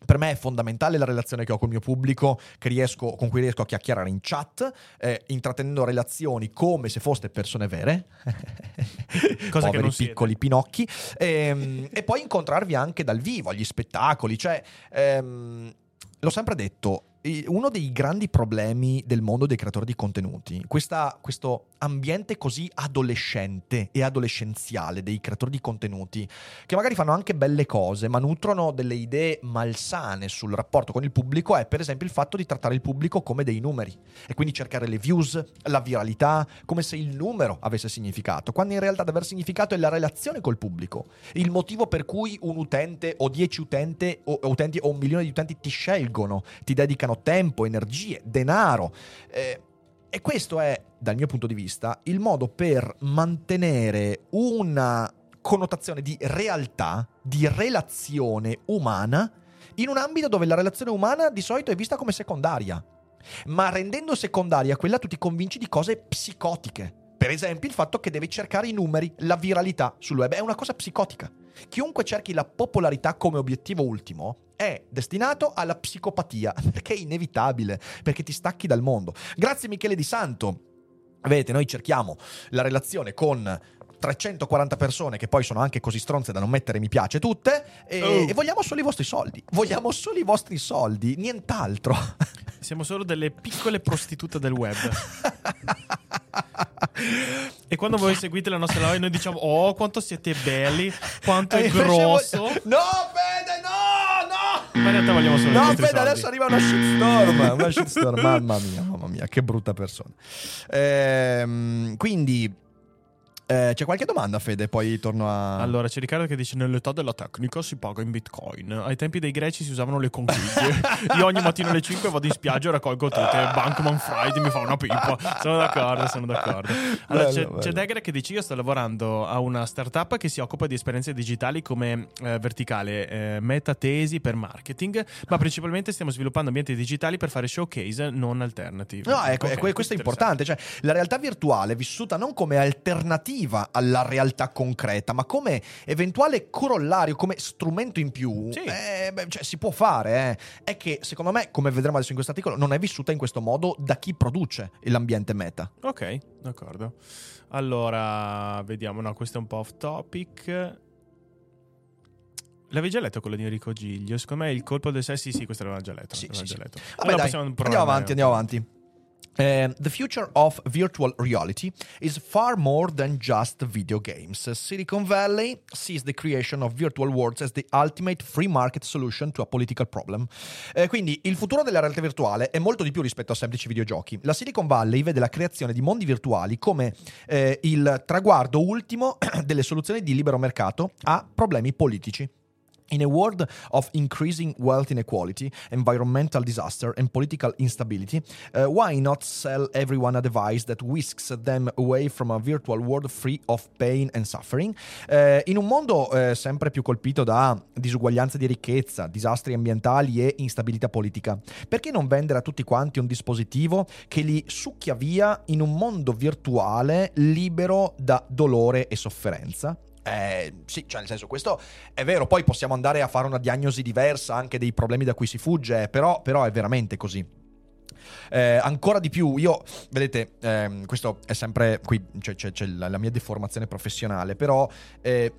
Speaker 1: Per me è fondamentale la relazione che ho col mio pubblico, che riesco- con cui riesco a chiacchierare in chat, eh, intrattenendo relazioni come se foste persone vere.
Speaker 2: Cosa che
Speaker 1: Poveri
Speaker 2: non siete.
Speaker 1: piccoli pinocchi. Ehm, e poi incontrarvi anche dal vivo, agli spettacoli. Cioè, ehm, l'ho sempre detto, uno dei grandi problemi del mondo dei creatori di contenuti, questa- questo ambiente così adolescente e adolescenziale dei creatori di contenuti, che magari fanno anche belle cose, ma nutrono delle idee malsane sul rapporto con il pubblico, è per esempio il fatto di trattare il pubblico come dei numeri e quindi cercare le views, la viralità, come se il numero avesse significato, quando in realtà ad aver significato è la relazione col pubblico, il motivo per cui un utente o dieci utente, o, utenti o un milione di utenti ti scelgono, ti dedicano tempo, energie, denaro. eh, e questo è, dal mio punto di vista, il modo per mantenere una connotazione di realtà, di relazione umana, in un ambito dove la relazione umana di solito è vista come secondaria. Ma rendendo secondaria quella, tu ti convinci di cose psicotiche. Per esempio, il fatto che devi cercare i numeri, la viralità sul web è una cosa psicotica. Chiunque cerchi la popolarità come obiettivo ultimo è destinato alla psicopatia, perché è inevitabile, perché ti stacchi dal mondo. Grazie Michele Di Santo. Vedete, noi cerchiamo la relazione con 340 persone che poi sono anche così stronze da non mettere mi piace tutte e,
Speaker 2: Oh.
Speaker 1: e vogliamo solo i vostri soldi. Vogliamo solo i vostri soldi, nient'altro.
Speaker 2: Siamo solo delle piccole prostitute del web. E quando voi seguite la nostra live, noi diciamo: Oh, quanto siete belli, quanto è grosso.
Speaker 1: No, Fede, no!
Speaker 2: Ma in realtà vogliamo solo
Speaker 1: No,
Speaker 2: soldi.
Speaker 1: adesso arriva una shitstorm. Una shitstorm. Mamma mia, mamma mia, che brutta persona. Ehm, quindi, eh, c'è qualche domanda, Fede? Poi torno a.
Speaker 2: Allora, c'è Riccardo che dice: Nell'età della tecnica si paga in bitcoin. Ai tempi dei greci si usavano le conchiglie. Io ogni mattino alle 5 vado in spiaggia e raccolgo tutte. Bankman Friday mi fa una pipa. Sono d'accordo, sono d'accordo. Allora,
Speaker 1: Bello,
Speaker 2: c'è,
Speaker 1: bello.
Speaker 2: c'è Degre che dice: Io sto lavorando a una startup che si occupa di esperienze digitali come eh, verticale, eh, metatesi per marketing, ma principalmente stiamo sviluppando ambienti digitali per fare showcase non alternativi.
Speaker 1: No, ecco,
Speaker 2: Ok,
Speaker 1: ecco, questo è importante. Cioè, la realtà virtuale vissuta non come alternativa alla realtà concreta, ma come eventuale corollario, come strumento in più.
Speaker 2: Sì.
Speaker 1: eh, beh, cioè, si può fare. eh. È che, secondo me, come vedremo adesso in questo articolo, non è vissuta in questo modo da chi produce l'ambiente meta.
Speaker 2: Ok, d'accordo. Allora, vediamo. No, questo è un po' off topic. L'avevi già letto quello di Enrico Giglio? Secondo me il colpo del 6, sì, questo l'aveva già letto.
Speaker 1: Sì, sì,
Speaker 2: già
Speaker 1: sì.
Speaker 2: letto.
Speaker 1: Vabbè,
Speaker 2: Allora
Speaker 1: dai, andiamo avanti, andiamo avanti. Eh, the future of virtual reality is far more than just video games. Silicon Valley sees the creation of virtual worlds as the ultimate free market solution to a political problem. Eh, quindi il futuro della realtà virtuale è molto di più rispetto a semplici videogiochi. La Silicon Valley vede la creazione di mondi virtuali come eh, il traguardo ultimo delle soluzioni di libero mercato a problemi politici. In a world of increasing wealth inequality, environmental disaster, and political instability, uh, why not sell everyone a device that whisks them away from a virtual world free of pain and suffering? Eh, in un mondo eh, sempre più colpito da disuguaglianze di ricchezza, disastri ambientali e instabilità politica, perché non vendere a tutti quanti un dispositivo che li succhia via in un mondo virtuale libero da dolore e sofferenza? Eh, sì, cioè nel senso questo è vero, poi possiamo andare a fare una diagnosi diversa anche dei problemi da cui si fugge, però, però è veramente così. Eh, ancora di più, io, vedete, ehm, questo è sempre qui, cioè, c'è, c'è la, la mia deformazione professionale, però eh,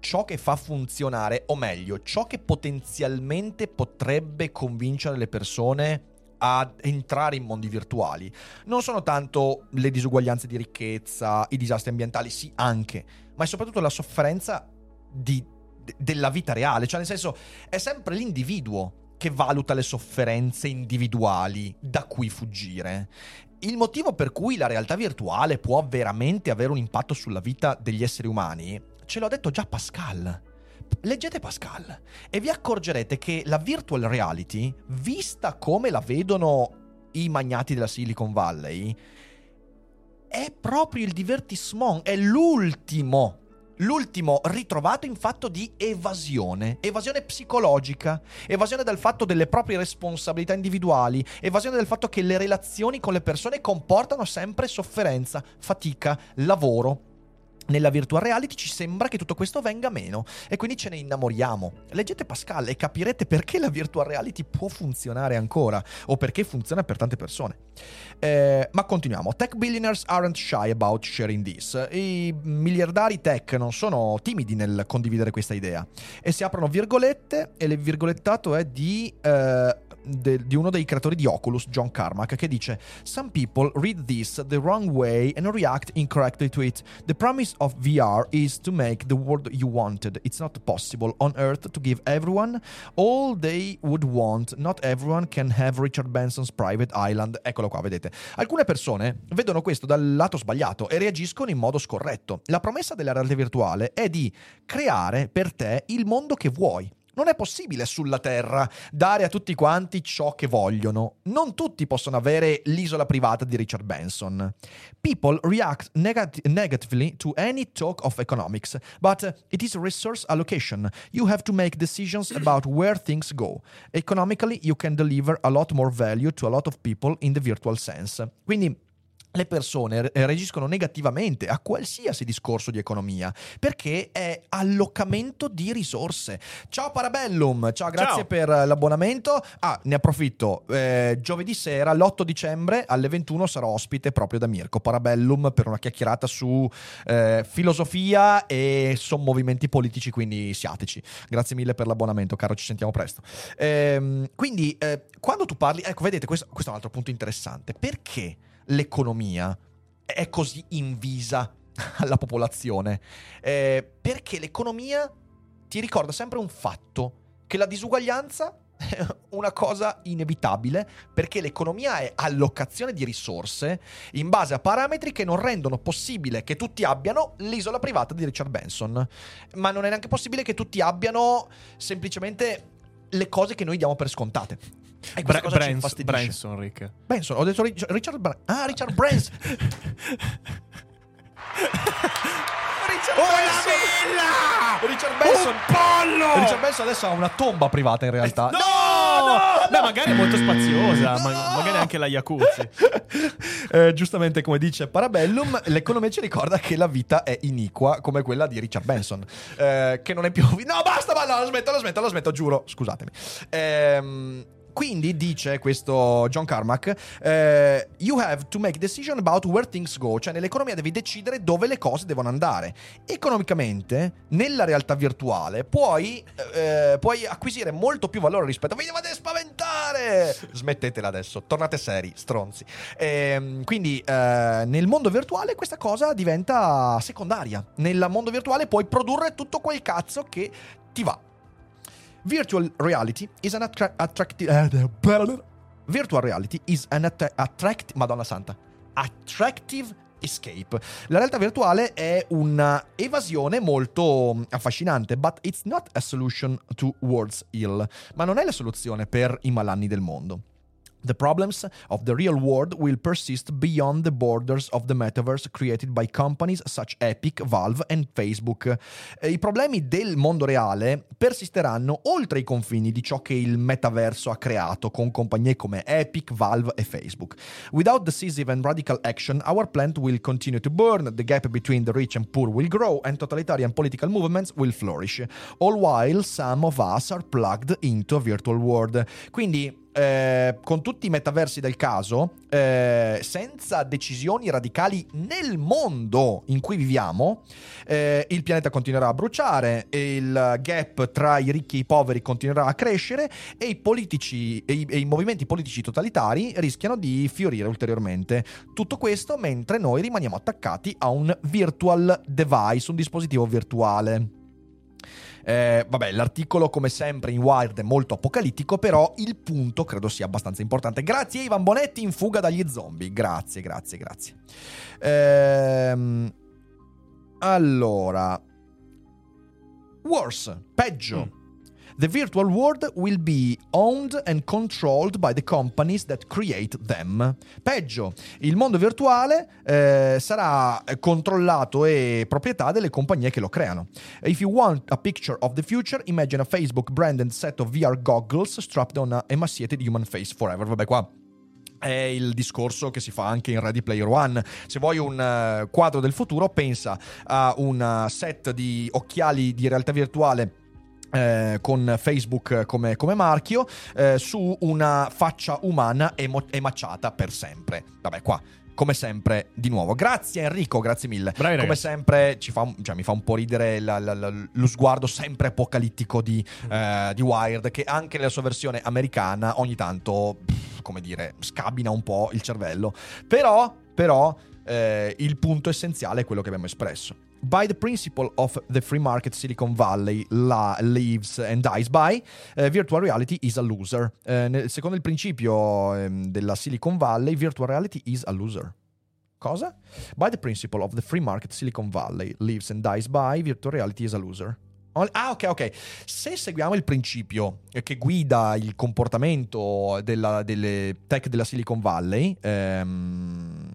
Speaker 1: ciò che fa funzionare, o meglio, ciò che potenzialmente potrebbe convincere le persone a entrare in mondi virtuali. Non sono tanto le disuguaglianze di ricchezza, i disastri ambientali, sì anche, ma è soprattutto la sofferenza di- de- della vita reale. Cioè, nel senso, è sempre l'individuo che valuta le sofferenze individuali da cui fuggire. Il motivo per cui la realtà virtuale può veramente avere un impatto sulla vita degli esseri umani, ce l'ho detto già Pascal. Leggete Pascal e vi accorgerete che la virtual reality, vista come la vedono i magnati della Silicon Valley, è proprio il divertissement, è l'ultimo. L'ultimo ritrovato in fatto di evasione, evasione psicologica, evasione dal fatto delle proprie responsabilità individuali, evasione del fatto che le relazioni con le persone comportano sempre sofferenza, fatica, lavoro. Nella virtual reality ci sembra che tutto questo venga meno e quindi ce ne innamoriamo. Leggete Pascal e capirete perché la virtual reality può funzionare ancora o perché funziona per tante persone. Eh, ma continuiamo. Tech billionaires aren't shy about sharing this. I miliardari tech non sono timidi nel condividere questa idea e si aprono virgolette e il virgolettato è di, eh, de- di uno dei creatori di Oculus, John Carmack, che dice Some people read this the wrong way and react incorrectly to it. The promise of VR is to make the world you wanted. It's not possible on Earth to give everyone all they would want. Not everyone can have Richard Benson's private island. Eccolo qua, vedete. Alcune persone vedono questo dal lato sbagliato e reagiscono in modo scorretto. La promessa della realtà virtuale è di creare per te il mondo che vuoi. Non è possibile sulla Terra dare a tutti quanti ciò che vogliono. Non tutti possono avere l'isola privata di Richard Benson. People react negat- negatively to any talk of economics, but it is resource allocation. You have to make decisions about where things go. Economically, you can deliver a lot more value to a lot of people in the virtual sense. Quindi le persone re- reagiscono negativamente a qualsiasi discorso di economia perché è allocamento di risorse. Ciao Parabellum, ciao, grazie
Speaker 2: Ciao.
Speaker 1: per l'abbonamento. Ah, ne approfitto. eh, giovedì sera, l'8 dicembre alle 21 sarò ospite proprio da Mirko Parabellum per una chiacchierata su eh, filosofia e sommovimenti politici, quindi siateci. Grazie mille per l'abbonamento, caro, ci sentiamo presto. Ehm, quindi, eh, quando tu parli, ecco, vedete, questo, questo è un altro punto interessante. Perché l'economia è così invisa alla popolazione? Eh, perché l'economia ti ricorda sempre un fatto, che la disuguaglianza è una cosa inevitabile, perché l'economia è allocazione di risorse in base a parametri che non rendono possibile che tutti abbiano l'isola privata di Richard Benson. Ma non è neanche possibile che tutti abbiano semplicemente le cose che noi diamo per scontate. E
Speaker 2: Bra-
Speaker 1: cosa
Speaker 2: Brans-. Branson, Rick.
Speaker 1: Benson, ho detto Rich- Richard Bra- Ah, Richard Branson. Richard Benson. Richard Benson.
Speaker 2: pollo!
Speaker 1: Richard Benson adesso ha una tomba privata in realtà.
Speaker 2: No, no! Beh, magari è molto spaziosa, ma- magari anche la Jacuzzi.
Speaker 1: Eh, giustamente come dice Parabellum, l'economia ci ricorda che la vita è iniqua come quella di Richard Benson, eh, che non è più... No, basta, ma no, smetto, la smetto, la smetto, giuro, scusatemi. Ehm... Quindi dice questo John Carmack: eh, You have to make decision about where things go. Cioè, nell'economia devi decidere dove le cose devono andare. Economicamente, nella realtà virtuale, puoi, eh, puoi acquisire molto più valore rispetto a. Vi dovete spaventare! Smettetela adesso, tornate seri, stronzi. Ehm, quindi, eh, nel mondo virtuale, questa cosa diventa secondaria. Nel mondo virtuale puoi produrre tutto quel cazzo che ti va. Virtual reality is an attra- attractive. Virtual reality is an att- attract- Madonna santa. Attractive escape. La realtà virtuale è una evasione molto mm, affascinante, but it's not a solution towards ill. Ma non è la soluzione per i malanni del mondo. The problems of the real world will persist beyond the borders of the metaverse created by companies such Epic, Valve and Facebook. Eh, I problemi del mondo reale persisteranno oltre i confini di ciò che il metaverso ha creato con compagnie come Epic, Valve e Facebook. Without decisive and radical action, our planet will continue to burn, the gap between the rich and poor will grow, and totalitarian political movements will flourish. All while some of us are plugged into a virtual world. Quindi eh, con tutti i metaversi del caso, eh, senza decisioni radicali nel mondo in cui viviamo, eh, il pianeta continuerà a bruciare, il gap tra i ricchi e i poveri continuerà a crescere e i, politici, e i, e i movimenti politici totalitari rischiano di fiorire ulteriormente. Tutto questo mentre noi rimaniamo attaccati a un virtual device, un dispositivo virtuale. Eh, vabbè, l'articolo come sempre in Wired è molto apocalittico, però il punto credo sia abbastanza importante. Grazie Ivan Bonetti in fuga dagli zombie. Grazie, grazie, grazie. Ehm, allora, worse, peggio. The virtual world will be owned and controlled by the companies that create them. Peggio, il mondo virtuale eh, sarà controllato e proprietà delle compagnie che lo creano. If you want a picture of the future, imagine a Facebook branded set of VR goggles strapped on a emaciated human face forever. Vabbè, qua è il discorso che si fa anche in Ready Player One. Se vuoi un eh, quadro del futuro, pensa a un eh, set di occhiali di realtà virtuale. Eh, con Facebook come, come marchio eh, su una faccia umana emo- emacciata per sempre. Vabbè, qua come sempre, di nuovo. Grazie Enrico, grazie mille.
Speaker 2: Bravi
Speaker 1: come sempre, ci fa un- cioè, mi fa un po' ridere la- la- la- lo sguardo sempre apocalittico di, eh, di Wired, che anche nella sua versione americana ogni tanto, pff, come dire, scabina un po' il cervello. Però, però, eh, il punto essenziale è quello che abbiamo espresso. By the principle of the free market Silicon Valley la- lives and dies by, eh, virtual reality is a loser. Eh, nel- secondo il principio ehm, della Silicon Valley, virtual reality is a loser. Cosa? By the principle of the free market Silicon Valley lives and dies by, virtual reality is a loser. Ah, ok, ok. Se seguiamo il principio eh, che guida il comportamento della- delle tech della Silicon Valley, ehm,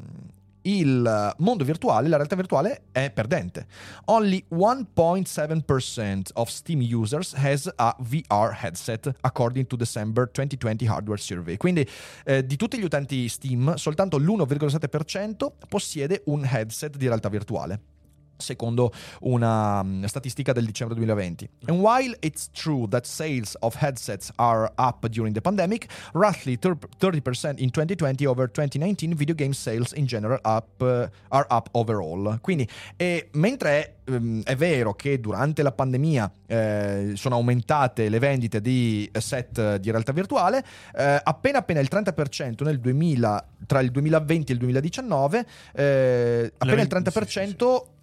Speaker 1: il mondo virtuale, la realtà virtuale è perdente. Only 1.7% of Steam users has a VR headset according to December 2020 hardware survey. Quindi eh, di tutti gli utenti Steam soltanto l'1,7% possiede un headset di realtà virtuale secondo una um, statistica del dicembre 2020. And while it's true that sales of headsets are up during the pandemic, roughly 30% in 2020 over 2019 video game sales in general up, uh, are up overall. Quindi, e mentre um, è vero che durante la pandemia eh, sono aumentate le vendite di set di realtà virtuale, eh, appena appena il 30% nel 2000, tra il 2020 e il 2019, eh, appena il 30% sì, sì, sì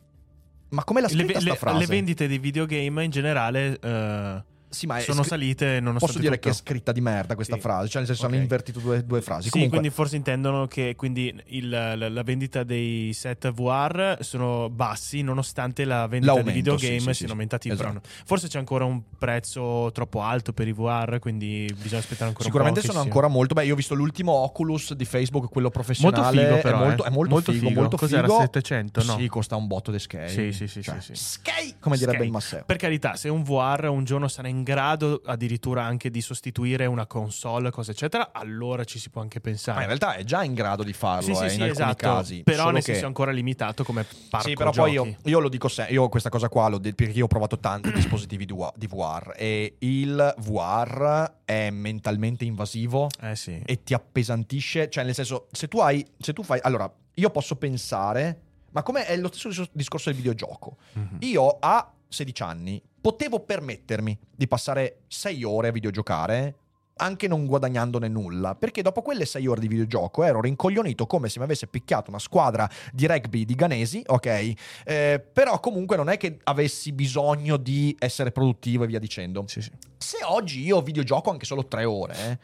Speaker 1: ma come la scritta
Speaker 2: le,
Speaker 1: sta frase?
Speaker 2: Le vendite di videogame in generale uh, sì, ma sono scr- salite nonostante
Speaker 1: Posso dire
Speaker 2: tutto.
Speaker 1: che è scritta di merda questa sì. frase, cioè nel senso okay. hanno invertito due, due frasi.
Speaker 2: Sì,
Speaker 1: Comunque...
Speaker 2: quindi forse intendono che quindi il, la, la, vendita dei set VR sono bassi nonostante la vendita L'aumento, di videogame sì, sì, siano aumentati. Esatto. Forse c'è ancora un prezzo troppo alto per i VR, quindi bisogna aspettare ancora
Speaker 1: Sicuramente
Speaker 2: un po'.
Speaker 1: Sicuramente sono ancora molto... Beh, io ho visto l'ultimo Oculus di Facebook, quello professionale.
Speaker 2: Molto figo però,
Speaker 1: è molto,
Speaker 2: eh.
Speaker 1: è molto, molto figo, figo. Molto
Speaker 2: Cos'era,
Speaker 1: figo.
Speaker 2: 700? No.
Speaker 1: Sì, costa un botto di skate.
Speaker 2: Sì, sì, sì.
Speaker 1: Cioè,
Speaker 2: sì,
Speaker 1: sì. Skate! Come direbbe il Masseo.
Speaker 2: Per carità, se un VR un giorno sarà in grado addirittura anche di sostituire una console, cose eccetera, allora ci si può anche pensare.
Speaker 1: Ma in realtà è già in grado di farlo
Speaker 2: sì, sì,
Speaker 1: eh,
Speaker 2: sì,
Speaker 1: in alcuni
Speaker 2: esatto,
Speaker 1: casi.
Speaker 2: Però nel
Speaker 1: che...
Speaker 2: senso è ancora limitato come parco
Speaker 1: Sì, però
Speaker 2: giochi.
Speaker 1: poi io, io, lo dico sempre, io questa cosa qua, lo de- perché io ho provato tanti dispositivi di VR e il VR è mentalmente invasivo
Speaker 2: eh sì.
Speaker 1: e ti appesantisce, cioè nel senso, se tu hai, se tu fai, allora, io posso pensare, ma come è lo stesso discorso del videogioco. Mm-hmm. Io a 16 anni potevo permettermi di passare 6 ore a videogiocare anche non guadagnandone nulla, perché dopo quelle 6 ore di videogioco ero rincoglionito come se mi avesse picchiato una squadra di rugby di ganesi, ok? Eh, però comunque non è che avessi bisogno di essere produttivo e via dicendo.
Speaker 2: Sì, sì.
Speaker 1: Se oggi io videogioco anche solo 3 ore, eh,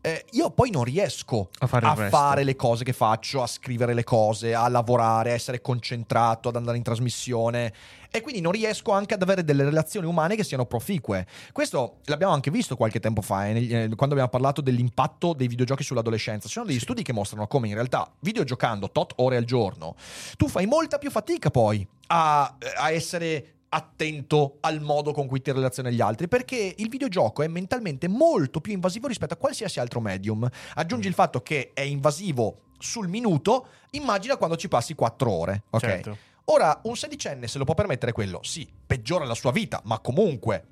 Speaker 1: eh, io poi non riesco
Speaker 2: a, fare,
Speaker 1: a fare, le cose che faccio, a scrivere le cose, a lavorare, a essere concentrato, ad andare in trasmissione e quindi non riesco anche ad avere delle relazioni umane che siano proficue. Questo l'abbiamo anche visto qualche tempo fa, eh, eh, quando abbiamo parlato dell'impatto dei videogiochi sull'adolescenza. Ci sono degli studi che mostrano come in realtà videogiocando tot ore al giorno, tu fai molta più fatica poi a, a essere attento al modo con cui ti relazioni agli altri, perché il videogioco è mentalmente molto più invasivo rispetto a qualsiasi altro medium. Aggiungi il fatto che è invasivo sul minuto, immagina quando ci passi 4 ore, ok?
Speaker 2: Certo.
Speaker 1: Ora, un sedicenne se lo può permettere quello, sì, peggiora la sua vita, ma comunque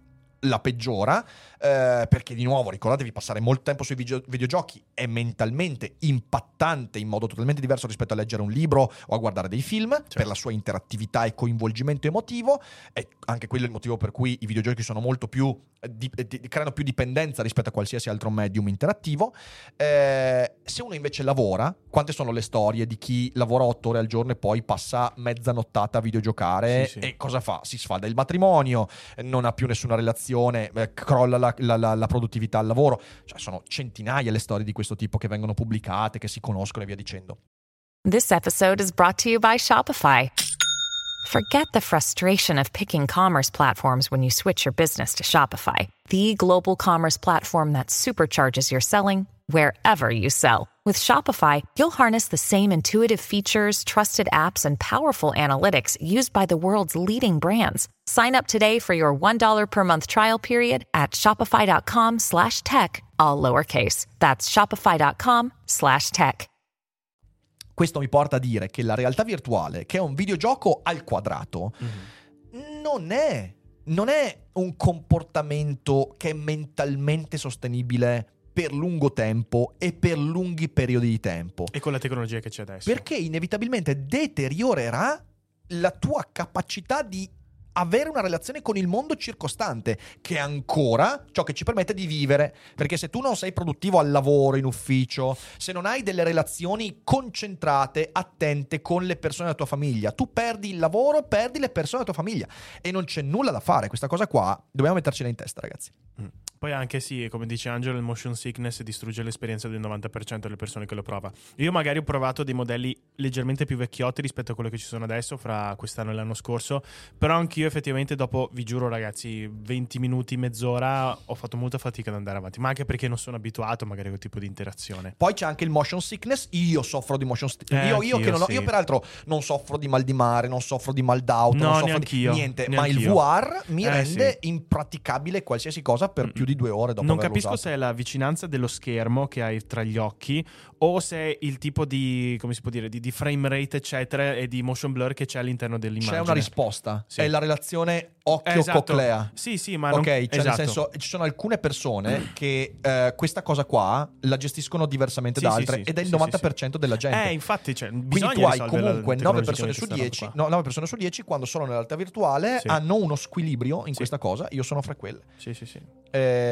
Speaker 1: la peggiora, eh, perché di nuovo ricordatevi passare molto tempo sui video- videogiochi è mentalmente impattante in modo totalmente diverso rispetto a leggere un libro o a guardare dei film, certo. per la sua interattività e coinvolgimento emotivo, è anche quello il motivo per cui i videogiochi sono molto più, di, di, creano più dipendenza rispetto a qualsiasi altro medium interattivo. Eh, se uno invece lavora, quante sono le storie di chi lavora otto ore al giorno e poi passa mezza nottata a videgiocare sì, sì. e cosa fa? Si sfalda il matrimonio, non ha più nessuna relazione, eh, crolla la, la, la, la, produttività al lavoro. Cioè, sono centinaia le storie di questo tipo che vengono pubblicate, che si conoscono e via dicendo.
Speaker 6: This episode is brought to you by Shopify. Forget the frustration of picking commerce platforms when you switch your business to Shopify, the global commerce platform that supercharges your selling wherever you sell. With Shopify, you'll harness the same intuitive features, trusted apps, and powerful analytics used by the world's leading brands. Sign up today for your $1 per month trial period at shopify.com slash tech, all lowercase. That's shopify.com slash tech.
Speaker 1: Questo mi porta a dire che la realtà virtuale, che è un videogioco al quadrato, mm-hmm. non è non è un comportamento che è mentalmente sostenibile per lungo tempo e per lunghi periodi di tempo.
Speaker 2: E con la tecnologia che c'è adesso.
Speaker 1: Perché inevitabilmente deteriorerà la tua capacità di avere una relazione con il mondo circostante, che è ancora ciò che ci permette di vivere. Perché se tu non sei produttivo al lavoro, in ufficio, se non hai delle relazioni concentrate, attente con le persone della tua famiglia, tu perdi il lavoro, perdi le persone della tua famiglia. E non c'è nulla da fare. Questa cosa qua dobbiamo mettercela in testa, ragazzi.
Speaker 2: Mm. Poi anche sì, come dice Angelo, il motion sickness distrugge l'esperienza del 90% delle persone che lo prova. Io magari ho provato dei modelli leggermente più vecchiotti rispetto a quello che ci sono adesso, fra quest'anno e l'anno scorso, però anch'io effettivamente dopo, vi giuro ragazzi, 20 minuti, mezz'ora ho fatto molta fatica ad andare avanti, ma anche perché non sono abituato magari a quel tipo di interazione.
Speaker 1: Poi c'è anche il motion sickness. Io soffro di motion sickness.
Speaker 2: Eh,
Speaker 1: io, io, che non ho-
Speaker 2: sì.
Speaker 1: io peraltro non soffro di mal di mare, non soffro di mal d'auto,
Speaker 2: No,
Speaker 1: non soffro di niente. Ma il. VR mi
Speaker 2: Eh,
Speaker 1: rende
Speaker 2: sì.
Speaker 1: impraticabile qualsiasi cosa per più di due ore dopo
Speaker 2: Non capisco
Speaker 1: usato.
Speaker 2: se è la vicinanza dello schermo che hai tra gli occhi o se è il tipo di, come si può dire, di, di frame rate, eccetera, e di motion blur che c'è all'interno dell'immagine.
Speaker 1: C'è una risposta.
Speaker 2: Sì.
Speaker 1: È la relazione
Speaker 2: Eh,
Speaker 1: occhio-coclea.
Speaker 2: esatto. Sì, sì, ma
Speaker 1: ok,
Speaker 2: non...
Speaker 1: cioè
Speaker 2: esatto.
Speaker 1: nel senso ci sono alcune persone che eh, questa cosa qua la gestiscono diversamente
Speaker 2: Sì,
Speaker 1: da altre
Speaker 2: sì,
Speaker 1: ed è il
Speaker 2: sì,
Speaker 1: 90% della gente.
Speaker 2: Eh, infatti, cioè,
Speaker 1: Quindi tu hai comunque 9 persone
Speaker 2: tecnologicamente
Speaker 1: su
Speaker 2: questa
Speaker 1: 10,
Speaker 2: roba qua.
Speaker 1: no, 9 persone su 10 quando sono nella realtà virtuale hanno uno squilibrio in questa cosa, io sono fra quelle.
Speaker 2: Sì, sì, sì.
Speaker 1: Eh,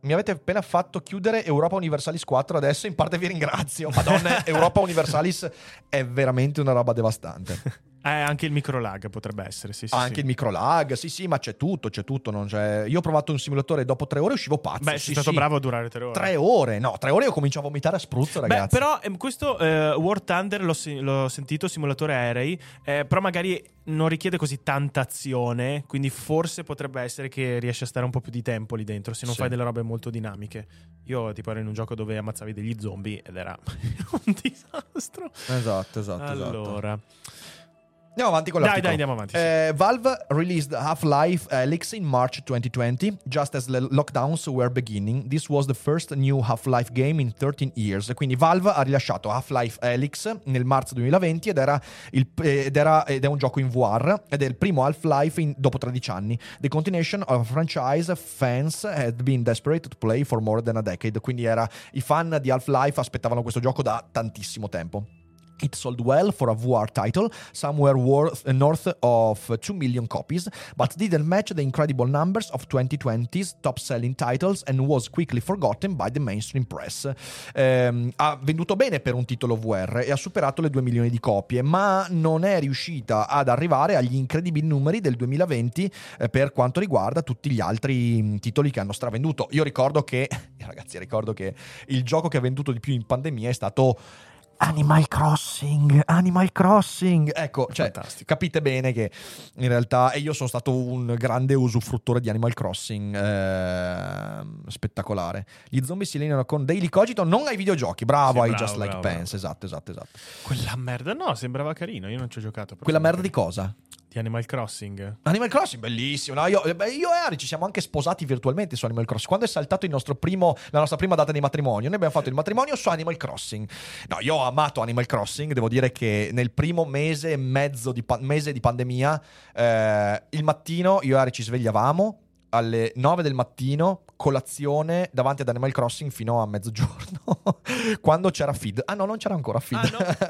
Speaker 1: mi avete appena fatto chiudere Europa Universalis 4, adesso in parte vi ringrazio. Madonna, Europa Universalis è veramente una roba devastante.
Speaker 2: Eh, anche il micro lag potrebbe essere, sì, sì.
Speaker 1: Anche
Speaker 2: sì.
Speaker 1: il micro lag, sì sì, ma c'è tutto, c'è tutto. non c'è- Io ho provato un simulatore e dopo tre ore uscivo pazzo.
Speaker 2: Beh,
Speaker 1: sì,
Speaker 2: sei stato bravo a durare tre ore.
Speaker 1: Tre ore, no, tre ore io comincio a vomitare a spruzzo,
Speaker 2: Beh,
Speaker 1: ragazzi.
Speaker 2: però ehm, questo eh, War Thunder l'ho, l'ho sentito, simulatore aerei, eh, però magari non richiede così tanta azione, quindi forse potrebbe essere che riesci a stare un po' più di tempo lì dentro, se non fai delle robe molto dinamiche. Io tipo ero in un gioco dove ammazzavi degli zombie ed era un disastro.
Speaker 1: Esatto, esatto, esatto. Andiamo avanti con
Speaker 2: Dai,
Speaker 1: l'articolo.
Speaker 2: dai, andiamo avanti.
Speaker 1: Eh, Valve released Half-Life Alyx in March 2020, just as the lockdowns were beginning. This was the first new Half-Life game in 13 years. Quindi Valve ha rilasciato Half-Life Alyx nel marzo 2020 ed era, il- ed era- ed è un gioco in VR ed è il primo Half-Life in- dopo 13 anni. The continuation of a franchise fans had been desperate to play for more than a decade. Quindi era, i fan di Half-Life aspettavano questo gioco da tantissimo tempo. It sold well for a VR title, somewhere worth north of 2 million copies, but didn't match the incredible numbers of 2020's top selling titles and was quickly forgotten by the mainstream press. Ehm, ha venduto bene per un titolo VR e ha superato le 2 milioni di copie, ma non è riuscita ad arrivare agli incredibili numeri del 2020 eh, per quanto riguarda tutti gli altri mh, titoli che hanno stravenduto. Io ricordo che, ragazzi, ricordo che il gioco che ha venduto di più in pandemia è stato Animal Crossing, Animal Crossing. Ecco, cioè, capite bene che in realtà, e io sono stato un grande usufruttore di Animal Crossing, ehm, spettacolare. Gli zombie si allineano con Daily Cogito, non ai videogiochi. Bravo,
Speaker 2: Sì,
Speaker 1: ai
Speaker 2: bravo,
Speaker 1: Just Like
Speaker 2: bravo,
Speaker 1: Pants. Esatto, esatto, esatto.
Speaker 2: quella merda, no, sembrava carino, io non ci ho giocato.
Speaker 1: Quella merda di cosa?
Speaker 2: Di Animal Crossing.
Speaker 1: Animal Crossing, bellissimo. No, io, io e Ari ci siamo anche sposati virtualmente su Animal Crossing. Quando è saltato primo, la nostra prima data di matrimonio, noi abbiamo fatto il matrimonio su Animal Crossing. No, io ho amato Animal Crossing. Devo dire che nel primo mese e mezzo di, pa- mese di pandemia, eh, il mattino io e Ari ci svegliavamo alle 9 del mattino, colazione davanti ad Animal Crossing fino a mezzogiorno. quando c'era feed. Ah no, non c'era ancora feed.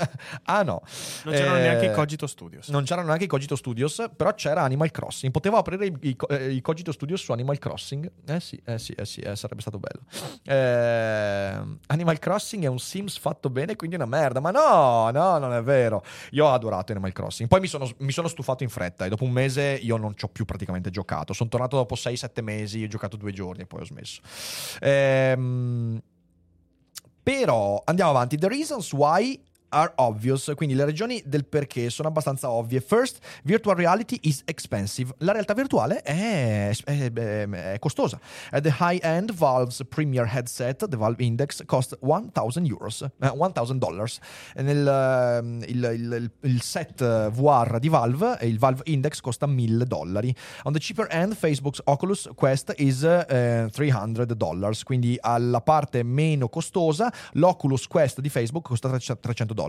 Speaker 1: ah no.
Speaker 2: Non c'erano
Speaker 1: Eh,
Speaker 2: neanche i Cogito Studios.
Speaker 1: non c'erano neanche i Cogito Studios, però c'era Animal Crossing. Potevo aprire i, i- eh, i Cogito Studios su Animal Crossing. Eh sì, eh sì, eh sì, eh, sarebbe stato bello. Eh, Animal Crossing è un Sims fatto bene, quindi è una merda. Ma no, no, non è vero. Io ho adorato Animal Crossing. Poi mi sono, mi sono stufato in fretta e dopo un mese io non ci ho più praticamente giocato. Sono tornato dopo 6-7 mesi, ho giocato due giorni e poi ho smesso. Ehm, però andiamo avanti. The reasons why are obvious, quindi le ragioni del perché sono abbastanza ovvie. First, virtual reality is expensive. La realtà virtuale è, è- è- è costosa. At the high-end Valve's premier headset, the Valve Index, cost 1000 euros, eh, 1000 dollars. E Nel, ehm, il, il- il set eh, VR di Valve, e il Valve Index, costa 1000 dollari. On the cheaper end, Facebook's Oculus Quest is eh, 300 dollars, quindi alla parte meno costosa, l'Oculus Quest di Facebook costa 300 dollari.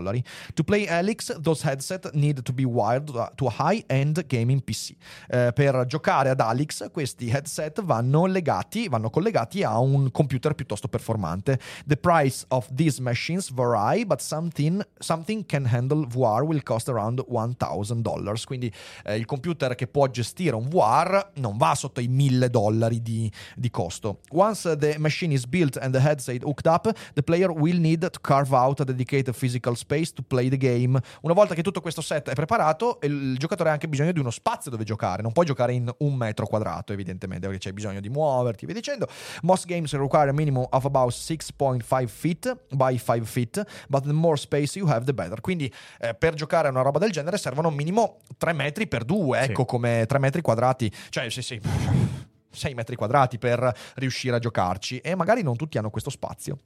Speaker 1: To play Helix, those headset need to be wired to a high-end gaming PC. Eh, per giocare ad Alix, questi headset vanno legati, vanno collegati a un computer piuttosto performante. The price of these machines vary, but something, something can handle VR will cost around 1000 dollars. Quindi eh, il computer che può gestire un VR non va sotto i 1000 dollari di, di costo. Once the machine is built and the headset hooked up, the player will need to carve out a dedicated physical space to play the game. Una volta che tutto questo set è preparato, il giocatore ha anche bisogno di uno spazio dove giocare. Non puoi giocare in un metro quadrato, evidentemente, perché c'è bisogno di muoverti via dicendo. Most games require a minimum of about 6.5 feet by 5 feet, but the more space you have, the better. Quindi eh, per giocare a una roba del genere servono minimo 3 metri per 2, ecco
Speaker 2: Sì.
Speaker 1: come 3 metri quadrati. Cioè, sì, sì. 6 metri quadrati per riuscire a giocarci e magari non tutti hanno questo spazio.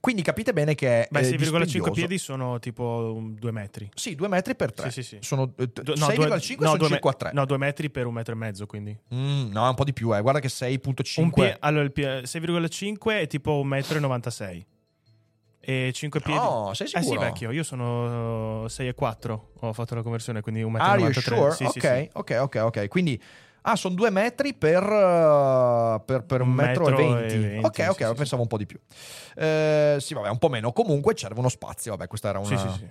Speaker 1: Quindi capite bene che
Speaker 2: Beh,
Speaker 1: è
Speaker 2: 6,5
Speaker 1: dispendioso.
Speaker 2: piedi sono tipo 2 metri.
Speaker 1: Sì, 2 metri per 3.
Speaker 2: Sì, sì, sì.
Speaker 1: Sono eh,
Speaker 2: Du-
Speaker 1: 6,5
Speaker 2: due-
Speaker 1: sono
Speaker 2: no, due
Speaker 1: circa 3.
Speaker 2: No, 2 metri per un metro e mezzo, quindi.
Speaker 1: Mm, no, un po' di più, eh. Guarda che 6.5.
Speaker 2: Un pie- allora, il pie- 6,5 è tipo 1,96 m. E 5 piedi.
Speaker 1: No, sei
Speaker 2: Eh sì,
Speaker 1: sicuro?
Speaker 2: vecchio, io sono 6,4. Ho fatto la conversione, quindi 1,93 m.
Speaker 1: Sure?
Speaker 2: Sì,
Speaker 1: ok,
Speaker 2: sì, sì.
Speaker 1: ok, ok, ok. Quindi, ah, sono due metri per, uh, per, per un,
Speaker 2: Un
Speaker 1: metro,
Speaker 2: metro
Speaker 1: e
Speaker 2: e
Speaker 1: venti. ok,
Speaker 2: sì,
Speaker 1: ok,
Speaker 2: sì,
Speaker 1: pensavo un po' di più. Eh, sì, vabbè, un po' meno. Comunque serve uno spazio. Vabbè, questa era una...
Speaker 2: Sì, sì, sì.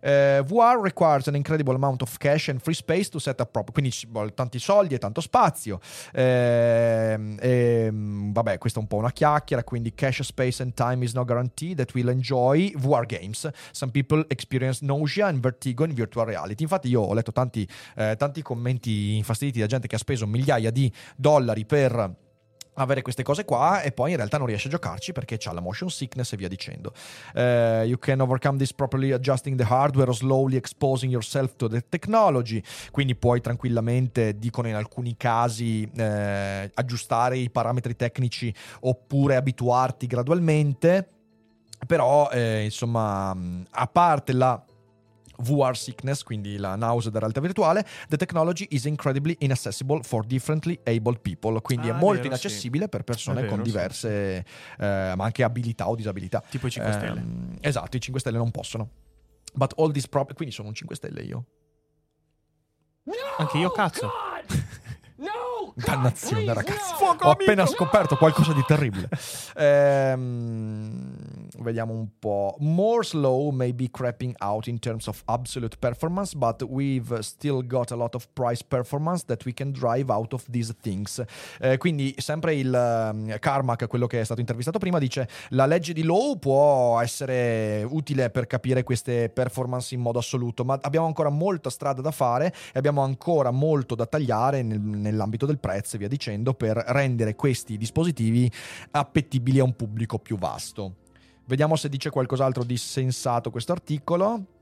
Speaker 1: Eh, VR requires an incredible amount of cash and free space to set up proper. Quindi ci vuole tanti soldi e tanto spazio. Ehm, ehm, vabbè, questa è un po' una chiacchiera. Quindi cash, space and time is not guaranteed that we'll enjoy VR games. Some people experience nausea and vertigo in virtual reality. Infatti, io ho letto tanti, eh, tanti commenti infastiditi da gente che ha speso migliaia di dollari per avere queste cose qua e poi in realtà non riesce a giocarci perché c'ha la motion sickness e via dicendo. Eh, you can overcome this properly adjusting the hardware or slowly exposing yourself to the technology. Quindi puoi tranquillamente, dicono in alcuni casi, eh, aggiustare i parametri tecnici oppure abituarti gradualmente. Però, eh, insomma, a parte la VR sickness, quindi la nausea da realtà virtuale, the technology is incredibly inaccessible for differently abled people, quindi
Speaker 2: Ah,
Speaker 1: è molto
Speaker 2: vero,
Speaker 1: inaccessibile per persone
Speaker 2: vero,
Speaker 1: con
Speaker 2: sì.
Speaker 1: diverse, eh, ma anche abilità o disabilità.
Speaker 2: Tipo i 5 stelle.
Speaker 1: Ehm, esatto, i 5 stelle non possono. But all these prob- quindi sono un 5 stelle io.
Speaker 2: Anche io, cazzo.
Speaker 1: Dannazione, ragazzi. Ho appena scoperto qualcosa di terribile. Ehm, vediamo un po'. More slow may be creeping out in terms of absolute performance, but we've still got a lot of price performance that we can drive out of these things. Eh, quindi, sempre il um, Carmack, quello che è stato intervistato prima, dice: La legge di Low può essere utile per capire queste performance in modo assoluto, ma abbiamo ancora molta strada da fare e abbiamo ancora molto da tagliare nel- nell'ambito del prezzo e via dicendo per rendere questi dispositivi appetibili a un pubblico più vasto. Vediamo se dice qualcos'altro di sensato questo articolo.